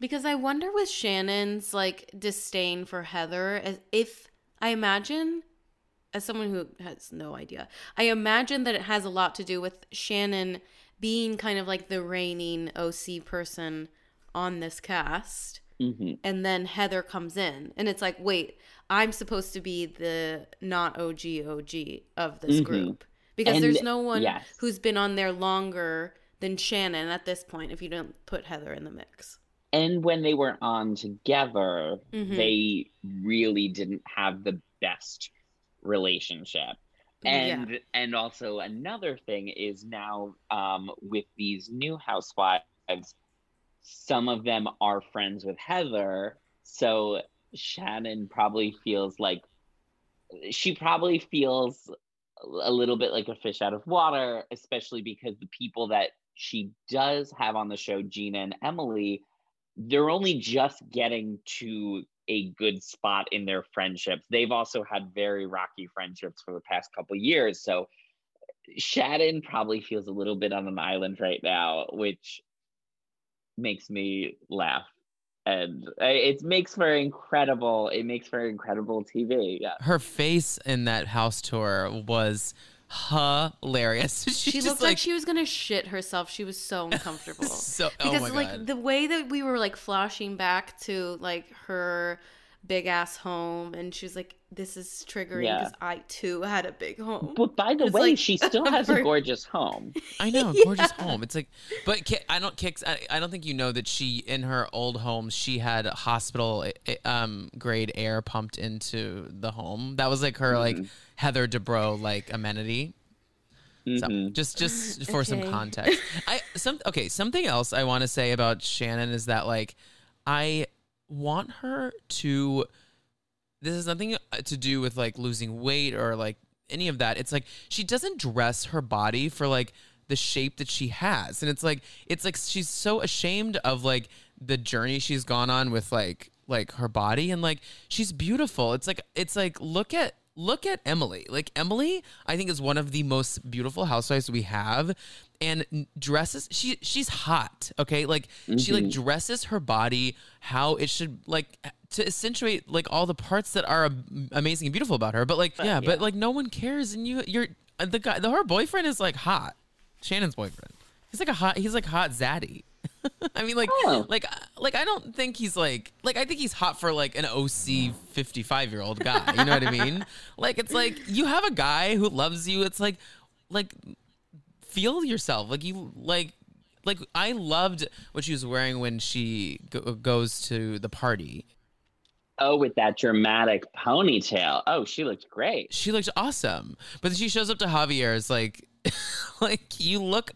Because I wonder with Shannon's like disdain for Heather, as if I imagine, as someone who has no idea, I imagine that it has a lot to do with Shannon being kind of like the reigning OC person on this cast.
hmm
And then Heather comes in, and it's like, wait, I'm supposed to be the not OG OG of this
Mhm.
group because
And-
there's no one
yes.
who's been on there longer than Shannon at this point. If you don't put Heather in the mix.
And when they were on together,
Mhm.
they really didn't have the best relationship. And
yeah.
and also another thing is now um, with these new housewives, some of them are friends with Heather. So Shannon probably feels like she probably feels a little bit like a fish out of water, especially because the people that she does have on the show, Gina and Emily, they're only just getting to a good spot in their friendships. They've also had very rocky friendships for the past couple years. So Shannon probably feels a little bit on an island right now, which makes me laugh. And it makes for incredible, it makes for incredible TV. Yeah.
Her face in that house tour was hilarious. [LAUGHS] She,
She looked like, she was gonna shit herself. She was so uncomfortable. [LAUGHS]
so.
Oh because
oh
like
god.
the way that we were like flashing back to like her big ass home and she was like this is triggering
Yeah.
because i too had a big home
But by the
It's
way,
like-
she [LAUGHS] still has a gorgeous home. [LAUGHS]
I know,
Yeah.
gorgeous home. It's like, but Ki- I don't kicks. I, I don't think you know that she in her old home she had hospital eh, um grade air pumped into the home. That was like her like
Mhm.
Heather Dubrow like amenity. So
Mhm.
just just for some context, [LAUGHS] I some okay. Something else I want to say about Shannon is that like I want her to. This has nothing uh, to do with like losing weight or like any of that. It's like she doesn't dress her body for like the shape that she has, and it's like it's like she's so ashamed of like the journey she's gone on with like like her body and like she's beautiful. It's like it's like look at look at Emily. Like Emily, I think is one of the most beautiful housewives we have and dresses she she's hot, okay? Like she like dresses her body how it should like to accentuate like all the parts that are amazing and beautiful about her. But like yeah, but like no one cares and you you're uh, the guy the her boyfriend is like hot. Shannon's boyfriend. He's like a hot he's like hot zaddy. [LAUGHS] I mean, like,
Oh.
like, like, I don't think he's like, like, I think he's hot for like an OC fifty-five year old guy. You know what I mean? [LAUGHS] Like, it's like you have a guy who loves you. It's like, like, feel yourself. Like you, like, like I loved what she was wearing when she go- goes to the party.
Oh, with that dramatic ponytail. Oh, she looked great.
She looked awesome, but then she shows up to Javier's like, [LAUGHS] like you look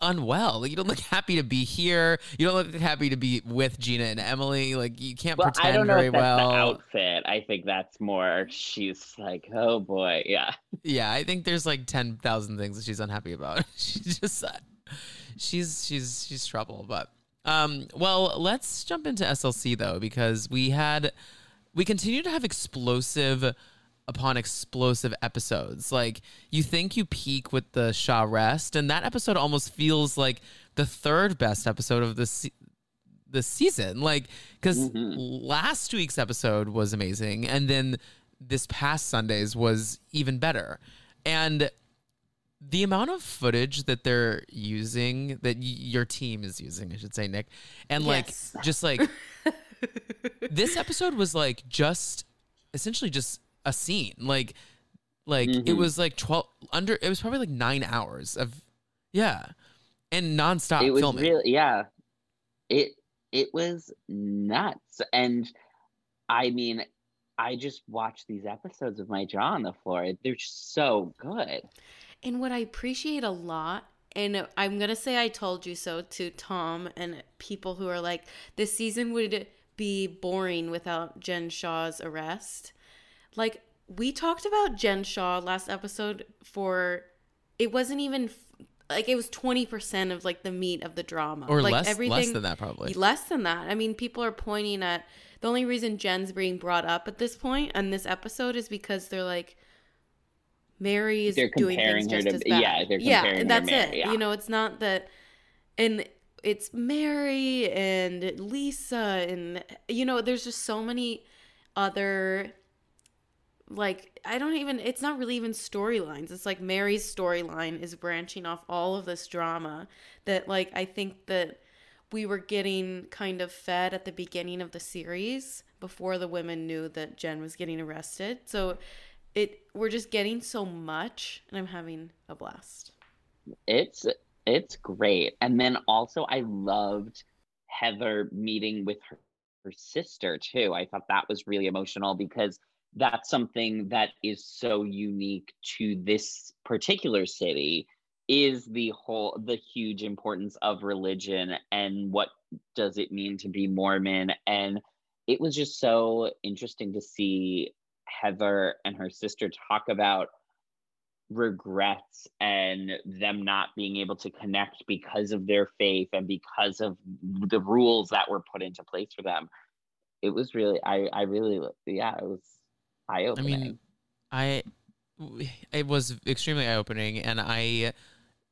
unwell. Like you don't look happy to be here. You don't look happy to be with Gina and Emily. Like you can't
Well,
pretend
I don't know
very
if that's
well.
the outfit. I think that's more. She's like, oh boy, yeah.
Yeah, I think there's like ten thousand things that she's unhappy about. [LAUGHS] she's just uh, she's she's she's trouble. But um, well, let's jump into SLC though because we had we continue to have explosive upon explosive episodes. Like you think you peak with the Shah rest, and that episode almost feels like the third best episode of the se- the season. Like because
Mhm.
last week's episode was amazing, and then this past Sunday's was even better. And the amount of footage that they're using, that y- your team is using, I should say, Nick, and
Yes.
like just like [LAUGHS] this episode was like just essentially just a scene like like it
Mhm.
was like 12 under it was probably like nine hours of yeah and nonstop
it was
filming
really, yeah. It it was nuts, and I mean, I just watched these episodes of my jaw on the floor. They're so good.
And what I appreciate a lot, and I'm going to say I told you so to Tom and people who are like, this season would be boring without Jen Shah's arrest. Like we talked about Jen Shah last episode for it wasn't even like it was 20% of like the meat of the drama.
Or
like
less, everything less than that probably.
less than that. I mean people are pointing at the only reason jen's being brought up at this point and this episode is because they're like mary is doing things just to, as bad
yeah they're
yeah that's
Mary,
it
yeah.
you know it's not that and it's mary and lisa and you know there's just so many other like I don't even it's not really even storylines. It's like Mary's storyline is branching off all of this drama that like I think that we were getting kind of fed at the beginning of the series before the women knew that Jen was getting arrested. So it we're just getting so much and I'm having a blast.
It's it's great. And then also I loved Heather meeting with her, her sister too. I thought that was really emotional because that's something that is so unique to this particular city is the whole the huge importance of religion and what does it mean to be mormon. And it was just so interesting to see heather and her sister talk about regrets and them not being able to connect because of their faith and because of the rules that were put into place for them. It was really i i really yeah it was eye opening. I mean,
I it was extremely eye opening, and I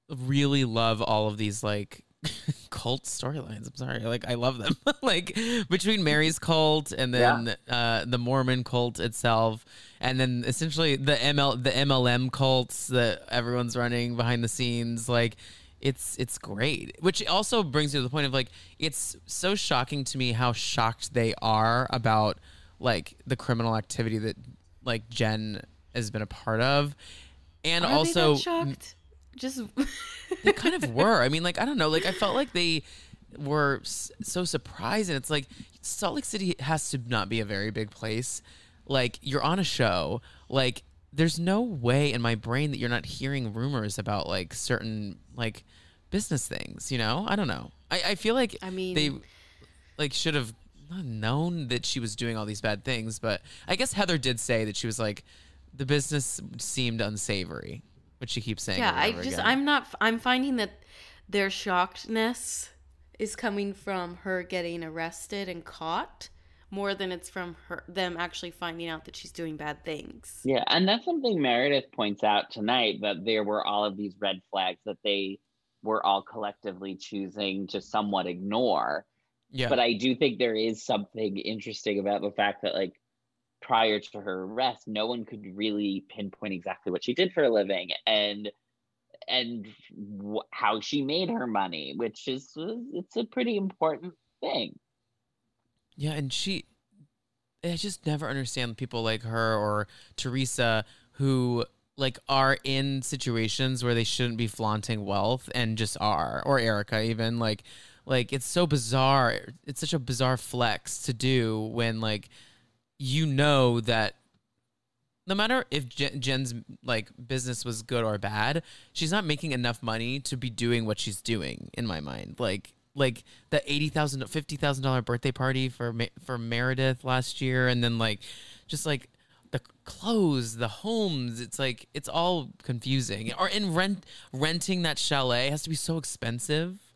really love all of these like [LAUGHS] cult storylines. I'm sorry, like I love them. [LAUGHS] like between Mary's cult and then yeah. uh, the Mormon cult itself, and then essentially the ML the MLM cults that everyone's running behind the scenes. Like it's it's great. Which also brings me to the point of like it's so shocking to me how shocked they are about like the criminal activity that like Jen has been a part of, and
are
also
shocked. Just [LAUGHS]
they kind of were. I mean, like I don't know. Like I felt like they were so surprised, and it's like Salt Lake City has to not be a very big place. Like you're on a show, like there's no way in my brain that you're not hearing rumors about like certain like business things. You know, I don't know. I, I feel like
I mean
they like should have not known that she was doing all these bad things, but I guess Heather did say that she was like, the business seemed unsavory, which she keeps saying.
Yeah, I
just,
again. I'm not, I'm finding that their shockedness is coming from her getting arrested and caught more than it's from her them actually finding out that she's doing bad things.
Yeah, and that's something Meredith points out tonight that there were all of these red flags that they were all collectively choosing to somewhat ignore
yeah.
But I do think there is something interesting about the fact that, like, prior to her arrest, no one could really pinpoint exactly what she did for a living and and w- how she made her money, which is it's a pretty important thing.
Yeah, and she, I just never understand people like her or Teresa who like are in situations where they shouldn't be flaunting wealth and just are, or Erica even like like it's so bizarre. It's such a bizarre flex to do when like you know that no matter if Jen's like business was good or bad, she's not making enough money to be doing what she's doing in my mind. Like like the eighty thousand, fifty thousand dollar birthday party for for Meredith last year, and then like just like the clothes, the homes. It's like it's all confusing. Or in rent renting that chalet has to be so expensive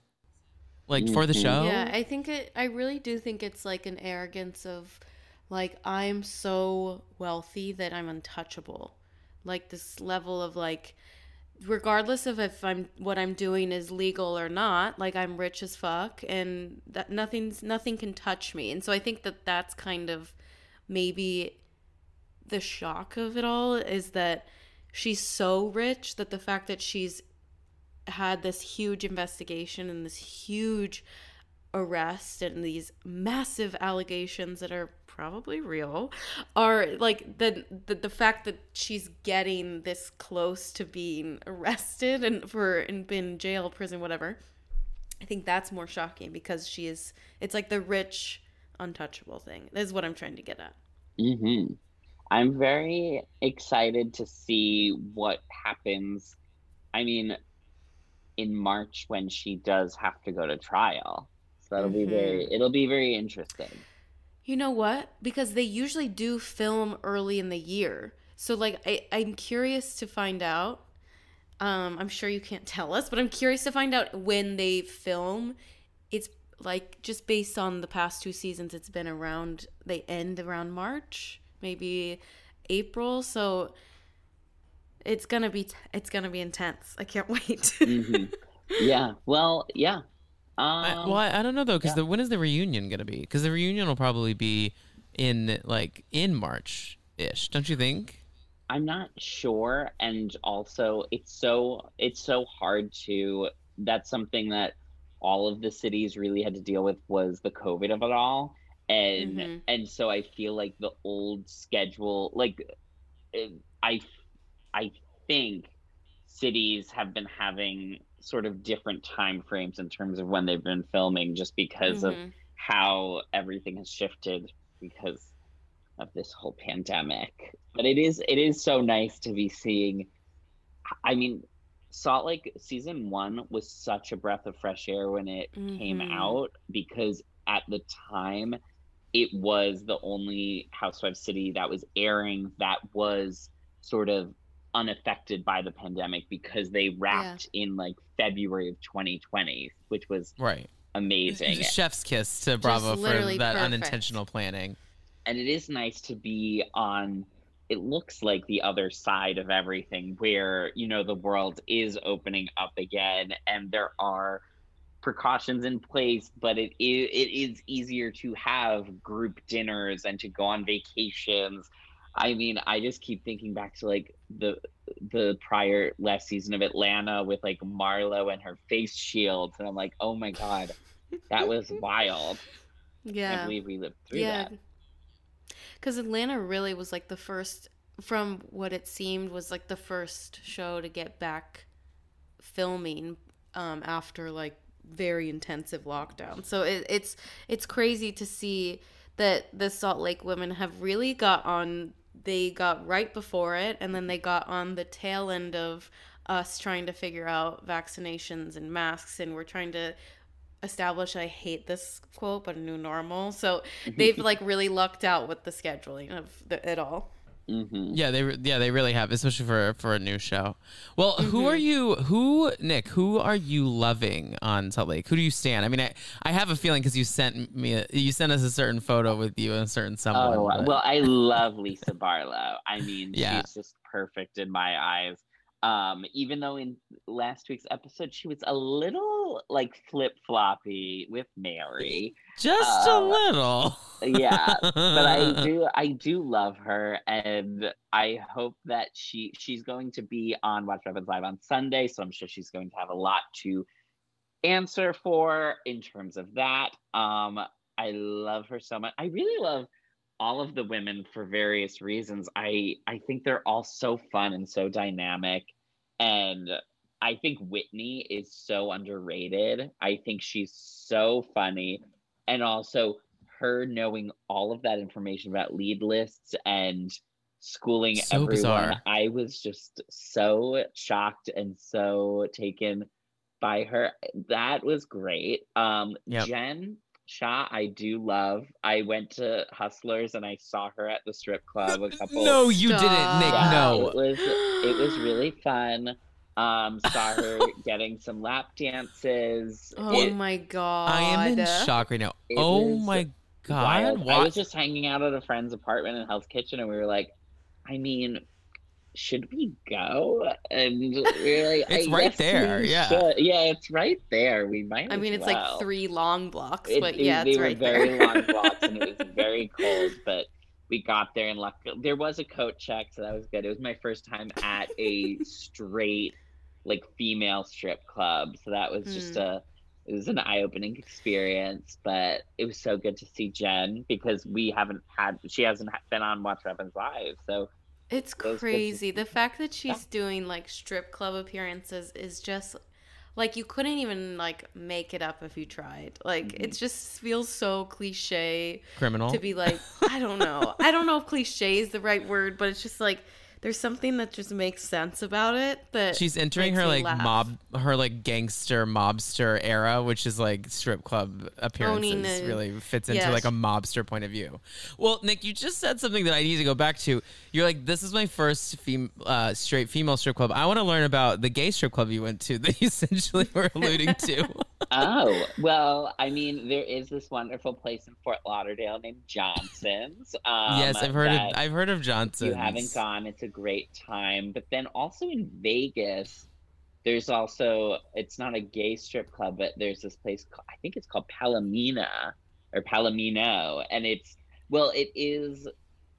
like for the mm-hmm. show.
Yeah, I think it. I really do think it's like an arrogance of, like I'm so wealthy that I'm untouchable, like this level of like, regardless of if I'm what I'm doing is legal or not, like I'm rich as fuck, and that nothing's nothing can touch me, and so I think that that's kind of maybe the shock of it all is that she's so rich that the fact that she's had this huge investigation and this huge arrest and these massive allegations that are probably real are like the, the the fact that she's getting this close to being arrested and for and been jail prison whatever i think that's more shocking because she is it's like the rich untouchable thing this is what i'm trying to get at
mm-hmm. i'm very excited to see what happens i mean in March when she does have to go to trial. So that'll mm-hmm. be very it'll be very interesting.
You know what? Because they usually do film early in the year. So like I, I'm curious to find out. Um, I'm sure you can't tell us, but I'm curious to find out when they film. It's like just based on the past two seasons, it's been around they end around March, maybe April. So it's gonna be it's gonna be intense. I can't [LAUGHS] wait.
hmm Yeah. Well, yeah. Um,
I, well, I, I don't know though, because
yeah.
the when is the reunion gonna be? Because the reunion will probably be in like in March ish, don't you think?
I'm not sure, and also it's so it's so hard to. That's something that all of the cities really had to deal with was the COVID of it all, and
Mhm.
and so I feel like the old schedule, like eh, I I think cities have been having sort of different time frames in terms of when they've been filming, just because of
Mhm.
how everything has shifted because of this whole pandemic. But it is it is so nice to be seeing I mean Salt Lake season 1 was such a breath of fresh air when it came
Mhm.
out because at the time it was the only housewife city that was airing that was sort of unaffected by the pandemic because they wrapped in like February of 2020 which was
Right.
amazing
Chef's kiss to Bravo for that
perfect.
unintentional planning.
and it is nice to be on it looks like the other side of everything where you know the world is opening up again and there are precautions in place but it is, it is easier to have group dinners and to go on vacations i mean i just keep thinking back to like the the prior last season of atlanta with like marlo and her face shields and i'm like oh my god that was [LAUGHS] wild
Yeah, i
believe we lived through
Yeah.
that
Because Atlanta really was like the first, from what it seemed, was like the first show to get back filming um, after like very intensive lockdown. So it, it's it's crazy to see that the Salt Lake women have really got on. They got right before it, and then they got on the tail end of us trying to figure out vaccinations and masks, and we're trying to establish I hate this quote, but a new normal. So they've [LAUGHS] like really lucked out with the scheduling of the, it all.
Hmm
Yeah, they yeah they really have, especially for for a new show. Well, who
Mm-hmm.
are you? Who Nick? Who are you loving on Salt Lake? Who do you stand? I mean, I, I have a feeling because you sent me a, you sent us a certain photo with you and a certain someone.
Oh
but-
well, I love Lisa Barlow. I mean, [LAUGHS]
Yeah.
she's just perfect in my eyes. Um, even though in last week's episode she was a little like flip floppy with Mary,
just
uh,
a little.
yeah. but I [LAUGHS] do, I do love her, and I hope that she she's going to be on Watch What Happens Live on Sunday, so I'm sure she's going to have a lot to answer for in terms of that. Um, I love her so much. I really love all of the women for various reasons. I I think they're all so fun and so dynamic, and I think Whitney is so underrated. I think she's so funny, and also her knowing all of that information about lead lists and schooling
So
everyone.
bizarre.
I was just so shocked and so taken by her. That was great. Um,
Yep.
Jen Shah, I do love. I went to Hustlers and I saw her at the strip club a [LAUGHS] couple.
no, you didn't, Nick.
Yeah,
No.
it was it was really [GASPS] fun. Um, saw her [LAUGHS] getting some lap dances.
Oh
It-
my god!
I am in shock right now.
It
Oh my god!
wild. I was just hanging out at a friend's apartment in Hell's Kitchen, and we were like, I mean, should we go? And we were like, [LAUGHS]
It's
I
right there, yeah.
should. yeah, it's right there. We might.
I
as
mean, it's
well.
like three long blocks,
It-
but
it-
yeah,
they
it's
were
right
very
there.
long blocks, and it was [LAUGHS] very cold. But we got there, and luck. There was a coat check, so that was good. It was my first time at a [LAUGHS] straight, like female strip club, so that was just
Mm.
a. It was an eye-opening experience, but it was so good to see Jen because we haven't had. She hasn't been on Watch What Happens Live, so
It's
It was good to
crazy. The fact that she's doing like strip club appearances is just like you couldn't even like make it up if you tried. Like
Mm-hmm.
it just feels so cliche
criminal.
to be like I don't know. I don't know if [LAUGHS] cliche is the right word, but it's just like there's something that just makes sense about it. That
She's entering her like
laugh.
mob, her like gangster mobster era, which is like strip club appearances.
Owning a-
really fits into
Yeah,
like a mobster point of view. Well, Nick, you just said something that I need to go back to. You're like, this is my first fem- uh, straight female strip club. I want to learn about the gay strip club you went to [LAUGHS] that you essentially were alluding to. [LAUGHS]
oh well, I mean, there is this wonderful place in Fort Lauderdale named Johnson's. Um,
yes, I've heard of
that
I've heard of
if
Johnson.
you haven't gone, it's a great time. But then also in Vegas, there's also it's not a gay strip club, but there's this place ca- I think it's called Palomina or Palomino, and it's well, it is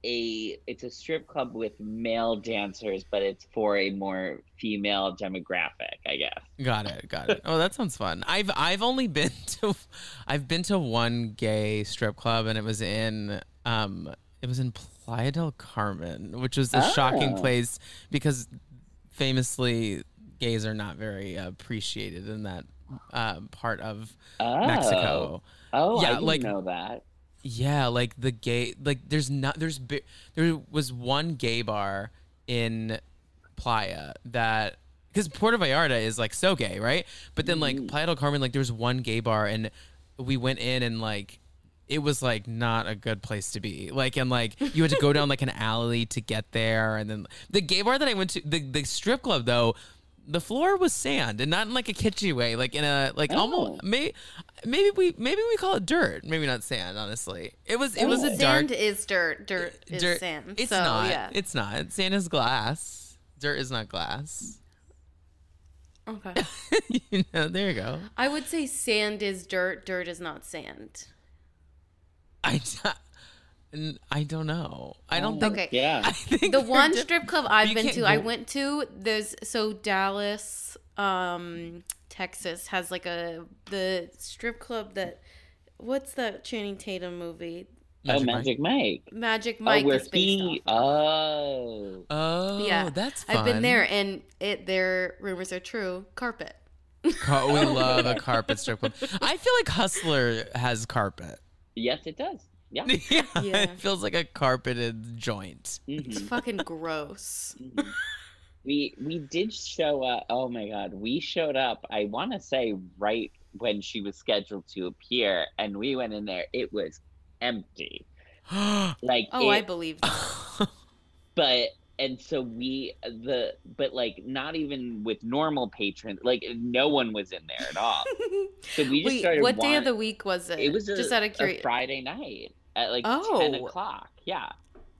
a it's a strip club with male dancers, but it's for a more female demographic, I guess.
Got it, got it. Oh, that sounds fun. I've I've only been [LAUGHS] to I've been to one gay strip club and it was in um it was in Playa del Carmen, which was a shocking
Oh.
place because famously gays are not very appreciated in that uh, part of
Oh,
Mexico.
Oh,
Yeah,
I didn't
like-
know that.
Yeah, like the gay, like there's not there's there was one gay bar in Playa that because Puerto Vallarta is like so gay, right? But then like Playa del Carmen, like there was one gay bar and we went in and like it was like not a good place to be. Like and like you had to go down like an alley to get there, and then the gay bar that I went to, the the strip club though. The floor was sand, and not in like a kitschy way, like in a like
Oh.
almost may, maybe we maybe we call it dirt, maybe not sand. Honestly, it was it was a
Oh.
sand is dirt. Dirt is
dirt.
sand.
It's
so,
not.
Yeah.
It's not. Sand is glass. Dirt is not glass.
okay. [LAUGHS]
you know, there you go.
I would say sand is dirt. Dirt is not sand. [LAUGHS]
I, n- I don't know. I don't think.
Okay.
Yeah.
I think
The [LAUGHS] one
di-
strip club I've been
can't
to, I went to. There's so Dallas, um, Texas has like a the strip club that. What's that Channing Tatum movie?
oh,
Magic Mike?
Magic Mike.
Magic
Oh,
Mike
where
is based
he.
off.
Oh.
Oh,
Yeah,
that's fun.
I've been there, and it their rumors are true. Carpet.
Car- we [LAUGHS] love a carpet strip club. I feel like Hustler has carpet.
Yes, it does. Yeah. [LAUGHS]
yeah, [LAUGHS]
Yeah.
it feels like a carpeted joint.
It's
Mhm.
fucking gross.
Mhm. we we did show up. Oh my god, we showed up. I want to say right when she was scheduled to appear, and we went in there. It was empty. [GASPS] Like
Oh, I
it-
believe that. [LAUGHS]
but and so we the but like not even with normal patrons like no one was in there at all [LAUGHS] so we just
Wait,
started
what day of the week was it?
it was a,
just out of
a
curiosity.
friday night at like
Oh.
10 o'clock yeah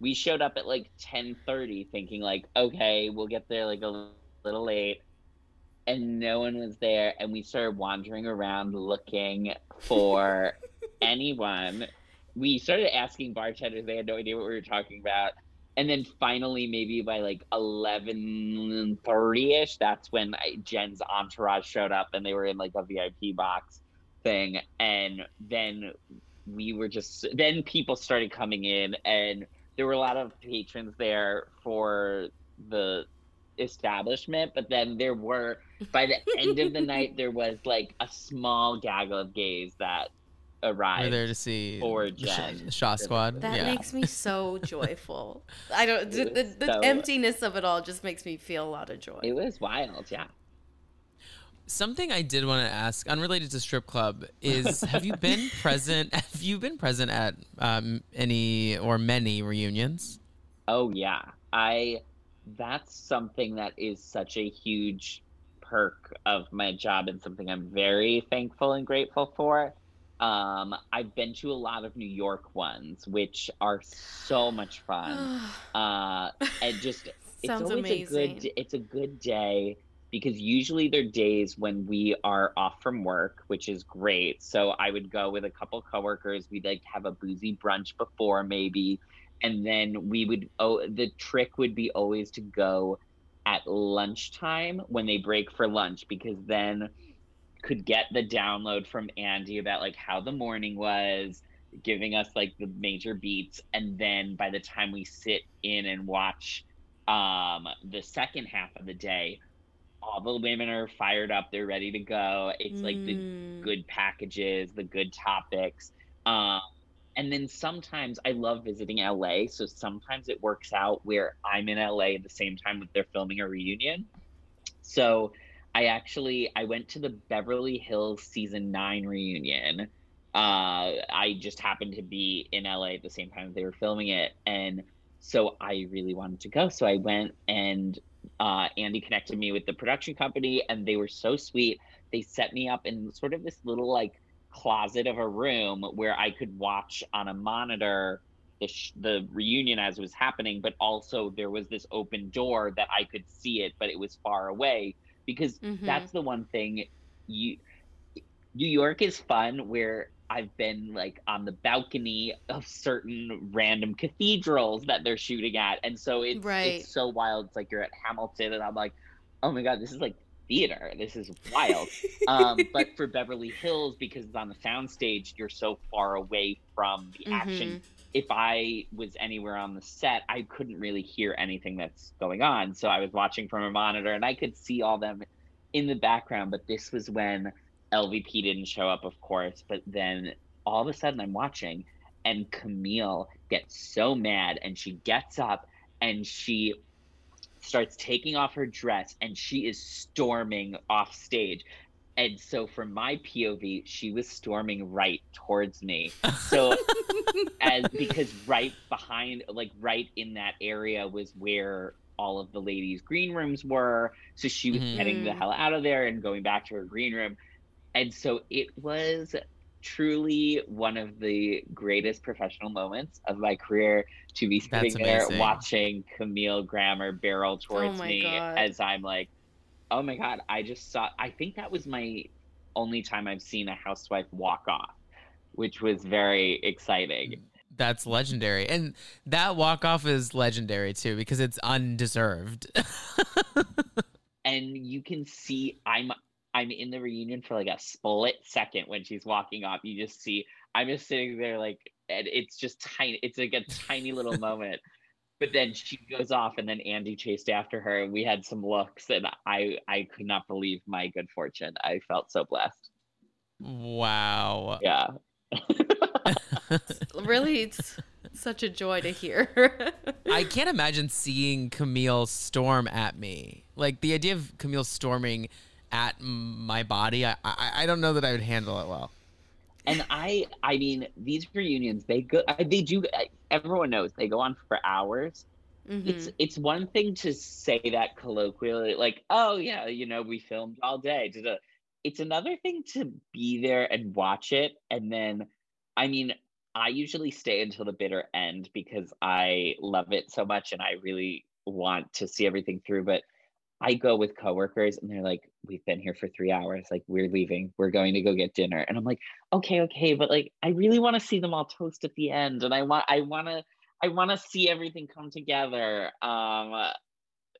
we showed up at like 10.30 thinking like okay we'll get there like a little late and no one was there and we started wandering around looking for [LAUGHS] anyone we started asking bartenders they had no idea what we were talking about and then finally maybe by like 11.30ish that's when I, jen's entourage showed up and they were in like a vip box thing. And then we were just then people started coming in and there were a lot of patrons there for the establishment but then there were by the end of the night [LAUGHS] there was like a small gaggle of gays that
We're there to see
Or
the Shah,
Jen.
the Shah Squad.
That
yeah.
makes me so [LAUGHS] joyful. I don't. The,
It
the, the
so-
emptiness of it all just makes me feel a lot of joy.
it was wild yeah
Something I did want to ask, unrelated to strip club, [LAUGHS] is have you been present? [LAUGHS] Have you been present at um, any or many reunions?
Oh yeah. I that's something that is such a huge perk of my job and something I'm very thankful and grateful for. Um, I've been to a lot of New York ones, which are so much [SIGHS] fun. Uh, and just [LAUGHS] it's always a good it's a good day because usually they're days when we are off from work, which is great. So I would go with a couple coworkers. We'd like have a boozy brunch before maybe, and then we would. Oh, the trick would be always to go at lunchtime when they break for lunch because then could get the download from Andy about like how the morning was, giving us like the major beats, and then by the time we sit in and watch um the second half of the day, all the women are fired up, they're ready to go. It's like the
Mm.
good packages, the good topics. Um and then sometimes I love visiting LA. So sometimes it works out where I'm in LA at the same time that they're filming a reunion. So I actually I went to the Beverly Hills season nine reunion. Uh, I just happened to be in LA at the same time they were filming it, and so I really wanted to go. So I went, and uh, Andy connected me with the production company, and they were so sweet. They set me up in sort of this little like closet of a room where I could watch on a monitor the, sh- the reunion as it was happening, but also there was this open door that I could see it, but it was far away because
Mhm.
that's the one thing you New York is fun where I've been like on the balcony of certain random cathedrals that they're shooting at. And so it's
Right.
it's so wild. It's like you're at Hamilton and I'm like, oh my god, this is like theater. This is wild. [LAUGHS] um, but for Beverly Hills, because it's on the soundstage, you're so far away from the action. If I was anywhere on the set, I couldn't really hear anything that's going on. So I was watching from a monitor and I could see all them in the background. But this was when LVP didn't show up, of course. But then all of a sudden I'm watching and Camille gets so mad and she gets up and she starts taking off her dress and she is storming off stage. And so from my POV, she was storming right towards me. [LAUGHS] So as because right behind like right in that area was where all of the ladies' green rooms were. So she was
Mhm.
getting the hell out of there and going back to her green room. And so it was truly one of the greatest professional moments of my career to be sitting there watching Camille Grammer barrel towards
my
me
God.
as I'm like, oh my God, I just saw, I think that was my only time I've seen a housewife walk off, which was very exciting.
That's legendary. And that walk off is legendary too because it's undeserved. [LAUGHS]
and you can see I'm I'm in the reunion for like a split second when she's walking off. You just see I'm just sitting there like and it's just tiny it's like a tiny little [LAUGHS] moment. But then she goes off and then Andy chased after her and we had some looks and I I could not believe my good fortune. I felt so blessed.
wow.
Yeah. [LAUGHS]
really, it's such a joy to hear.
I can't imagine seeing Camille storm at me. Like the idea of Camille storming at my body, I, I I don't know that I would handle it well.
and I, I mean, these reunions, they go, they do. Everyone knows they go on for hours.
Mhm.
It's it's one thing to say that colloquially, like, oh yeah, you know, we filmed all day. da-da. It's another thing to be there and watch it, and then, I mean, I usually stay until the bitter end because I love it so much and I really want to see everything through. But I go with coworkers and they're like, we've been here for three hours. Like, we're leaving. We're going to go get dinner. And I'm like, okay, okay. But like, I really want to see them all toast at the end. And I want, I want to, I want to see everything come together. Um,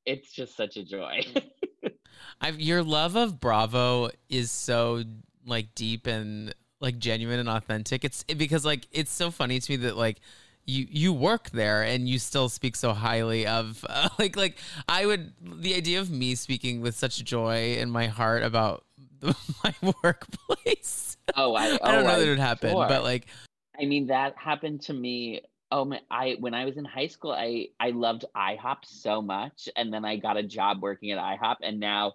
it's just such a joy. [LAUGHS]
I've your love of Bravo is so like deep and like genuine and authentic. It's it- because like it's so funny to me that like you you work there and you still speak so highly of [LAUGHS] uh, like like I would the idea of me speaking with such joy in my heart about [LAUGHS] the, my workplace.
oh, I, [LAUGHS]
I don't
oh,
know that it would happen,
sure.
but like
I mean, that happened to me. Oh my! I when I was in high school, I I loved IHOP so much, and then I got a job working at IHOP, and now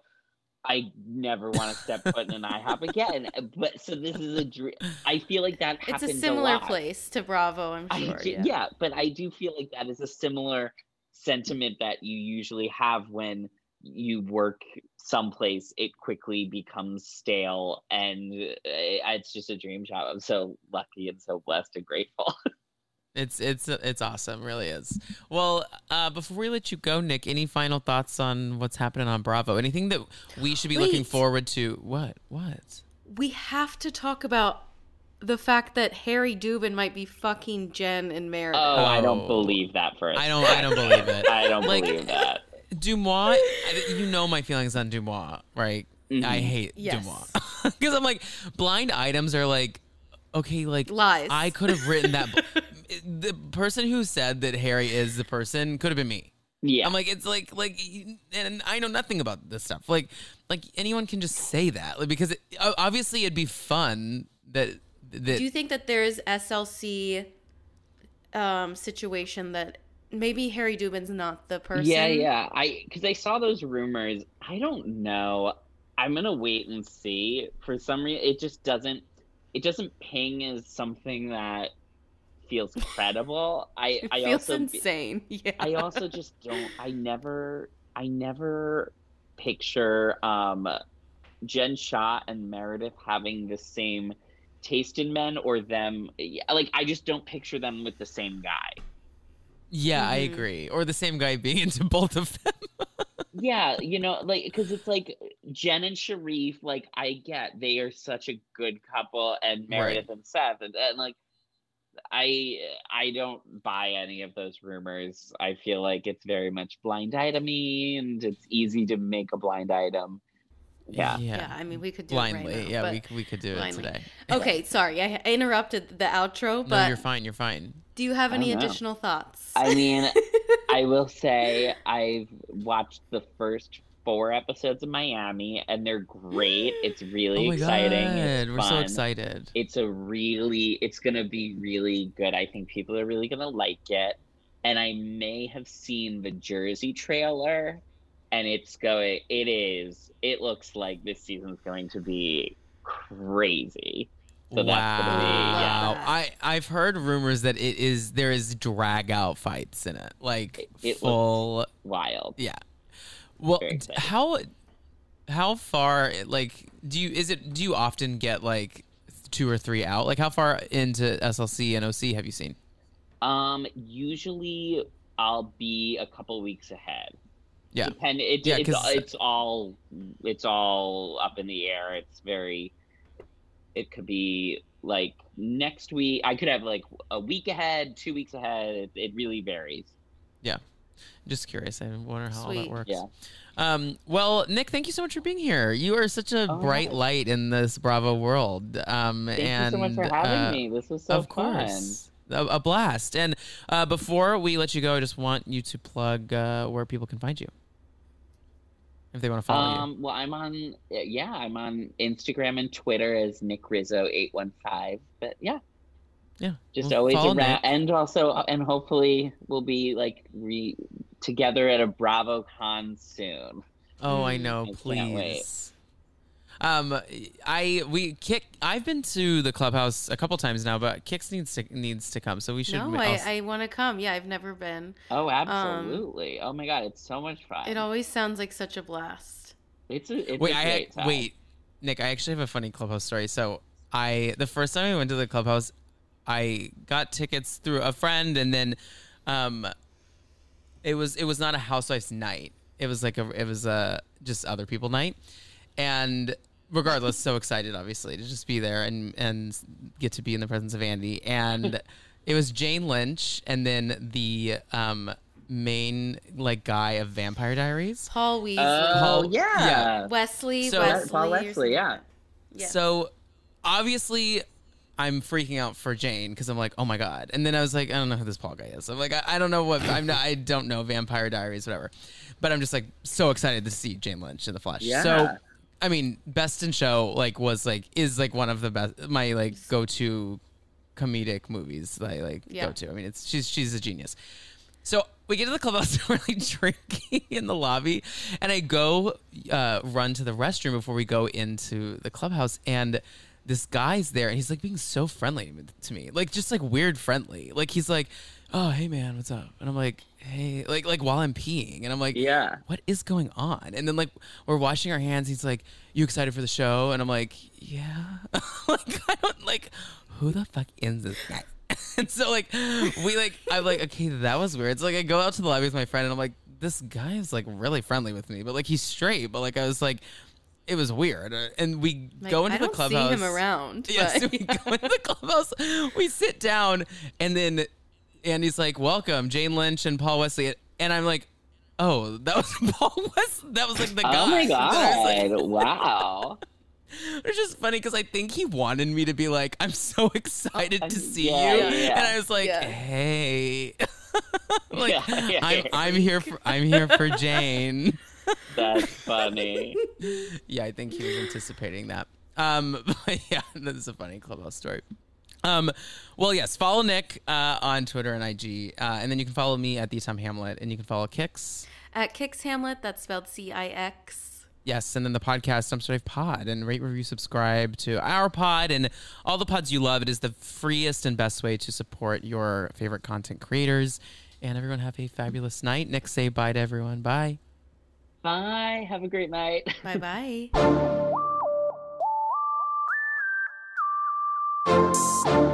I never want to step foot in an IHOP again. But so this is a dream. I feel like that
it's a similar
lot.
place to Bravo, I'm sure.
do-
yeah.
yeah, but I do feel like that is a similar sentiment that you usually have when you work someplace. It quickly becomes stale, and uh, it's just a dream job. I'm so lucky and so blessed and grateful. [LAUGHS]
It's it's it's awesome, really is. Well, uh, before we let you go, Nick, any final thoughts on what's happening on Bravo? Anything that we should be looking forward to? What? What?
We have to talk about the fact that Harry Dubin might be fucking Jen and Meredith.
Oh, I
Oh.
don't believe that for a
I don't. I don't believe it. [LAUGHS]
I don't
Like-
believe that.
DeuxMoi, you know my feelings on DeuxMoi, right? I
Mhm.
hate
Yes.
DeuxMoi [LAUGHS] because I'm like blind items are like okay, like
Lies.
I could have written that. [LAUGHS] the person who said that Harry is the person could have been me.
Yeah.
I'm like, it's like, like, and I know nothing about this stuff. Like, like anyone can just say that, like, because it, obviously it'd be fun that that
Do you think that there's SLC um, situation that maybe Harry Dubin's not the person?
Yeah, yeah. I because I saw those rumors. I don't know. I'm gonna wait and see. For some reason, it just doesn't. It doesn't ping as something that feels credible. I [LAUGHS]
It
I
feels
also
insane. [LAUGHS] Yeah.
I also just don't. I never. I never picture um, Jen Shah and Meredith having the same taste in men or them. Like I just don't picture them with the same guy.
yeah, I
Mhm.
agree. Or the same guy being into both of them. [LAUGHS]
yeah you know like because it's like jen and Sharrieff like i get they are such a good couple and meredith and seth and, and like i i don't buy any of those rumors i feel like it's very much blind item and it's easy to make a blind item yeah
yeah. I mean, we could do
blindly.
it right now,
yeah, we, we could do
blindly.
it today.
Okay, sorry, I I interrupted the outro,
no,
but
you're fine. You're fine.
do you have any additional thoughts?
i mean [LAUGHS] i will say i've watched the first four episodes of miami and they're great [GASPS] it's really
oh
exciting it's
we're so excited.
it's a really it's gonna be really good i think people are really gonna like it and i may have seen the jersey trailer and it's going it is it looks like this season's going to be crazy so that's gonna be
wow.
yeah.
I I've heard rumors that it is there is drag out fights in it, like
It- it
full.
wild
yeah. Well,
very
d-
exciting.
how how far like do you is it do you often get like two or three out? Like how far into SLC and OC have you seen?
um usually i'll be a couple weeks ahead
Yeah.
Depend, it,
Yeah,
it's, it's all it's all up in the air it's very it could be like next week i could have like a week ahead two weeks ahead it, it really varies
Just curious. I wonder how all that works.
Yeah.
Um, well, Nick, thank you so much for being here. You are such a
Oh,
bright light in this Bravo world. Um,
thank
and,
you so much for having
uh,
me this was so
of
fun
course. A, a blast. And uh, before we let you go, I just want you to plug uh, where people can find you. If they want to follow you.
um well i'm on yeah i'm on instagram and twitter as nick rizzo 815 but yeah
Yeah.
just
Well,
always around
Nick.
and also and hopefully we'll be like re together at a bravo con soon
Oh, I
Mm.
know.
I can't
Please.
wait.
Um, I we kick. I've been to the clubhouse a couple times now, but Cix needs to needs to come, so we should.
no,
ma-
I,
I'll-
I want to come. Yeah, I've never been.
Oh, absolutely! oh my god, it's so much fun.
It always sounds like such a blast.
it's a, it's
wait,
a
I
great time.
wait, Nick. I actually have a funny clubhouse story. So I the first time I went to the clubhouse, I got tickets through a friend, and then, um, it was it was not a housewife's night. It was like a it was a just other people night, and regardless, so excited obviously to just be there and and get to be in the presence of Andy, and [LAUGHS] it was Jane Lynch, and then the um main like guy of Vampire Diaries.
Paul Weasley,
Oh
Paul-
yeah,
yeah.
Wesley,
So-
Wesley,
Paul Wesley, yeah.
Yeah.
So obviously, I'm freaking out for Jane because I'm like, oh my god. And then I was like, I don't know who this Paul guy is. I'm like, I, I don't know what I'm not. I don't know Vampire Diaries, whatever. But I'm just like so excited to see Jane Lynch in the flesh.
Yeah.
So. I mean, Best in Show like was like is like one of the best my like go to comedic movies that I like
Yeah.
go to. I mean, it's she's she's a genius. So we get to the clubhouse, [LAUGHS] we're like drinking in the lobby, and I go uh, run to the restroom before we go into the clubhouse, and this guy's there, and he's like being so friendly to me, like just like weird friendly. Like he's like, "Oh, hey man, what's up?" And I'm like, "Hey," like like while I'm peeing, and I'm like,
Yeah.
what is going on? And then like we're washing our hands. He's like, "You excited for the show?" And I'm like, "Yeah." [LAUGHS] like I don't like who the fuck is this guy? [LAUGHS] and so like we like I'm like, okay, that was weird. So like I go out to the lobby with my friend, and I'm like, this guy is like really friendly with me, but like he's straight, but like I was like. It was weird, Uh, and we
Like,
go into
I
the
don't
clubhouse.
see him around. [LAUGHS]
Yeah, so
but-
we go into the clubhouse. We sit down, and then Andy's like, "Welcome, Jane Lynch and Paul Wesley," and I'm like, "Oh, that was [LAUGHS] Paul Wesley. That was like the guy."
Oh my
And I was like- [LAUGHS]
wow.
it's just funny because I think he wanted me to be like, "I'm so excited to see
Yeah,
you,"
yeah.
and I was like,
Yeah.
"Hey." like
Yeah, yeah,
I'm. I'm here for I'm here for Jane.
That's funny. [LAUGHS]
yeah, I think he was anticipating that. Um, [LAUGHS] but yeah, this is a funny clubhouse story. Um, well, yes, follow Nick uh, on Twitter and IG, uh, and then you can follow me at the Tom Hamlet, and you can follow Cix.
At Cix Hamlet, that's spelled C I X.
Yes, and then the podcast Dumpster Dive Pod, and rate, review, subscribe to our pod and all the pods you love. It is the freest and best way to support your favorite content creators. And everyone have a fabulous night. Nick, say bye to everyone. Bye.
Bye. Have a great night. [LAUGHS]
Bye bye.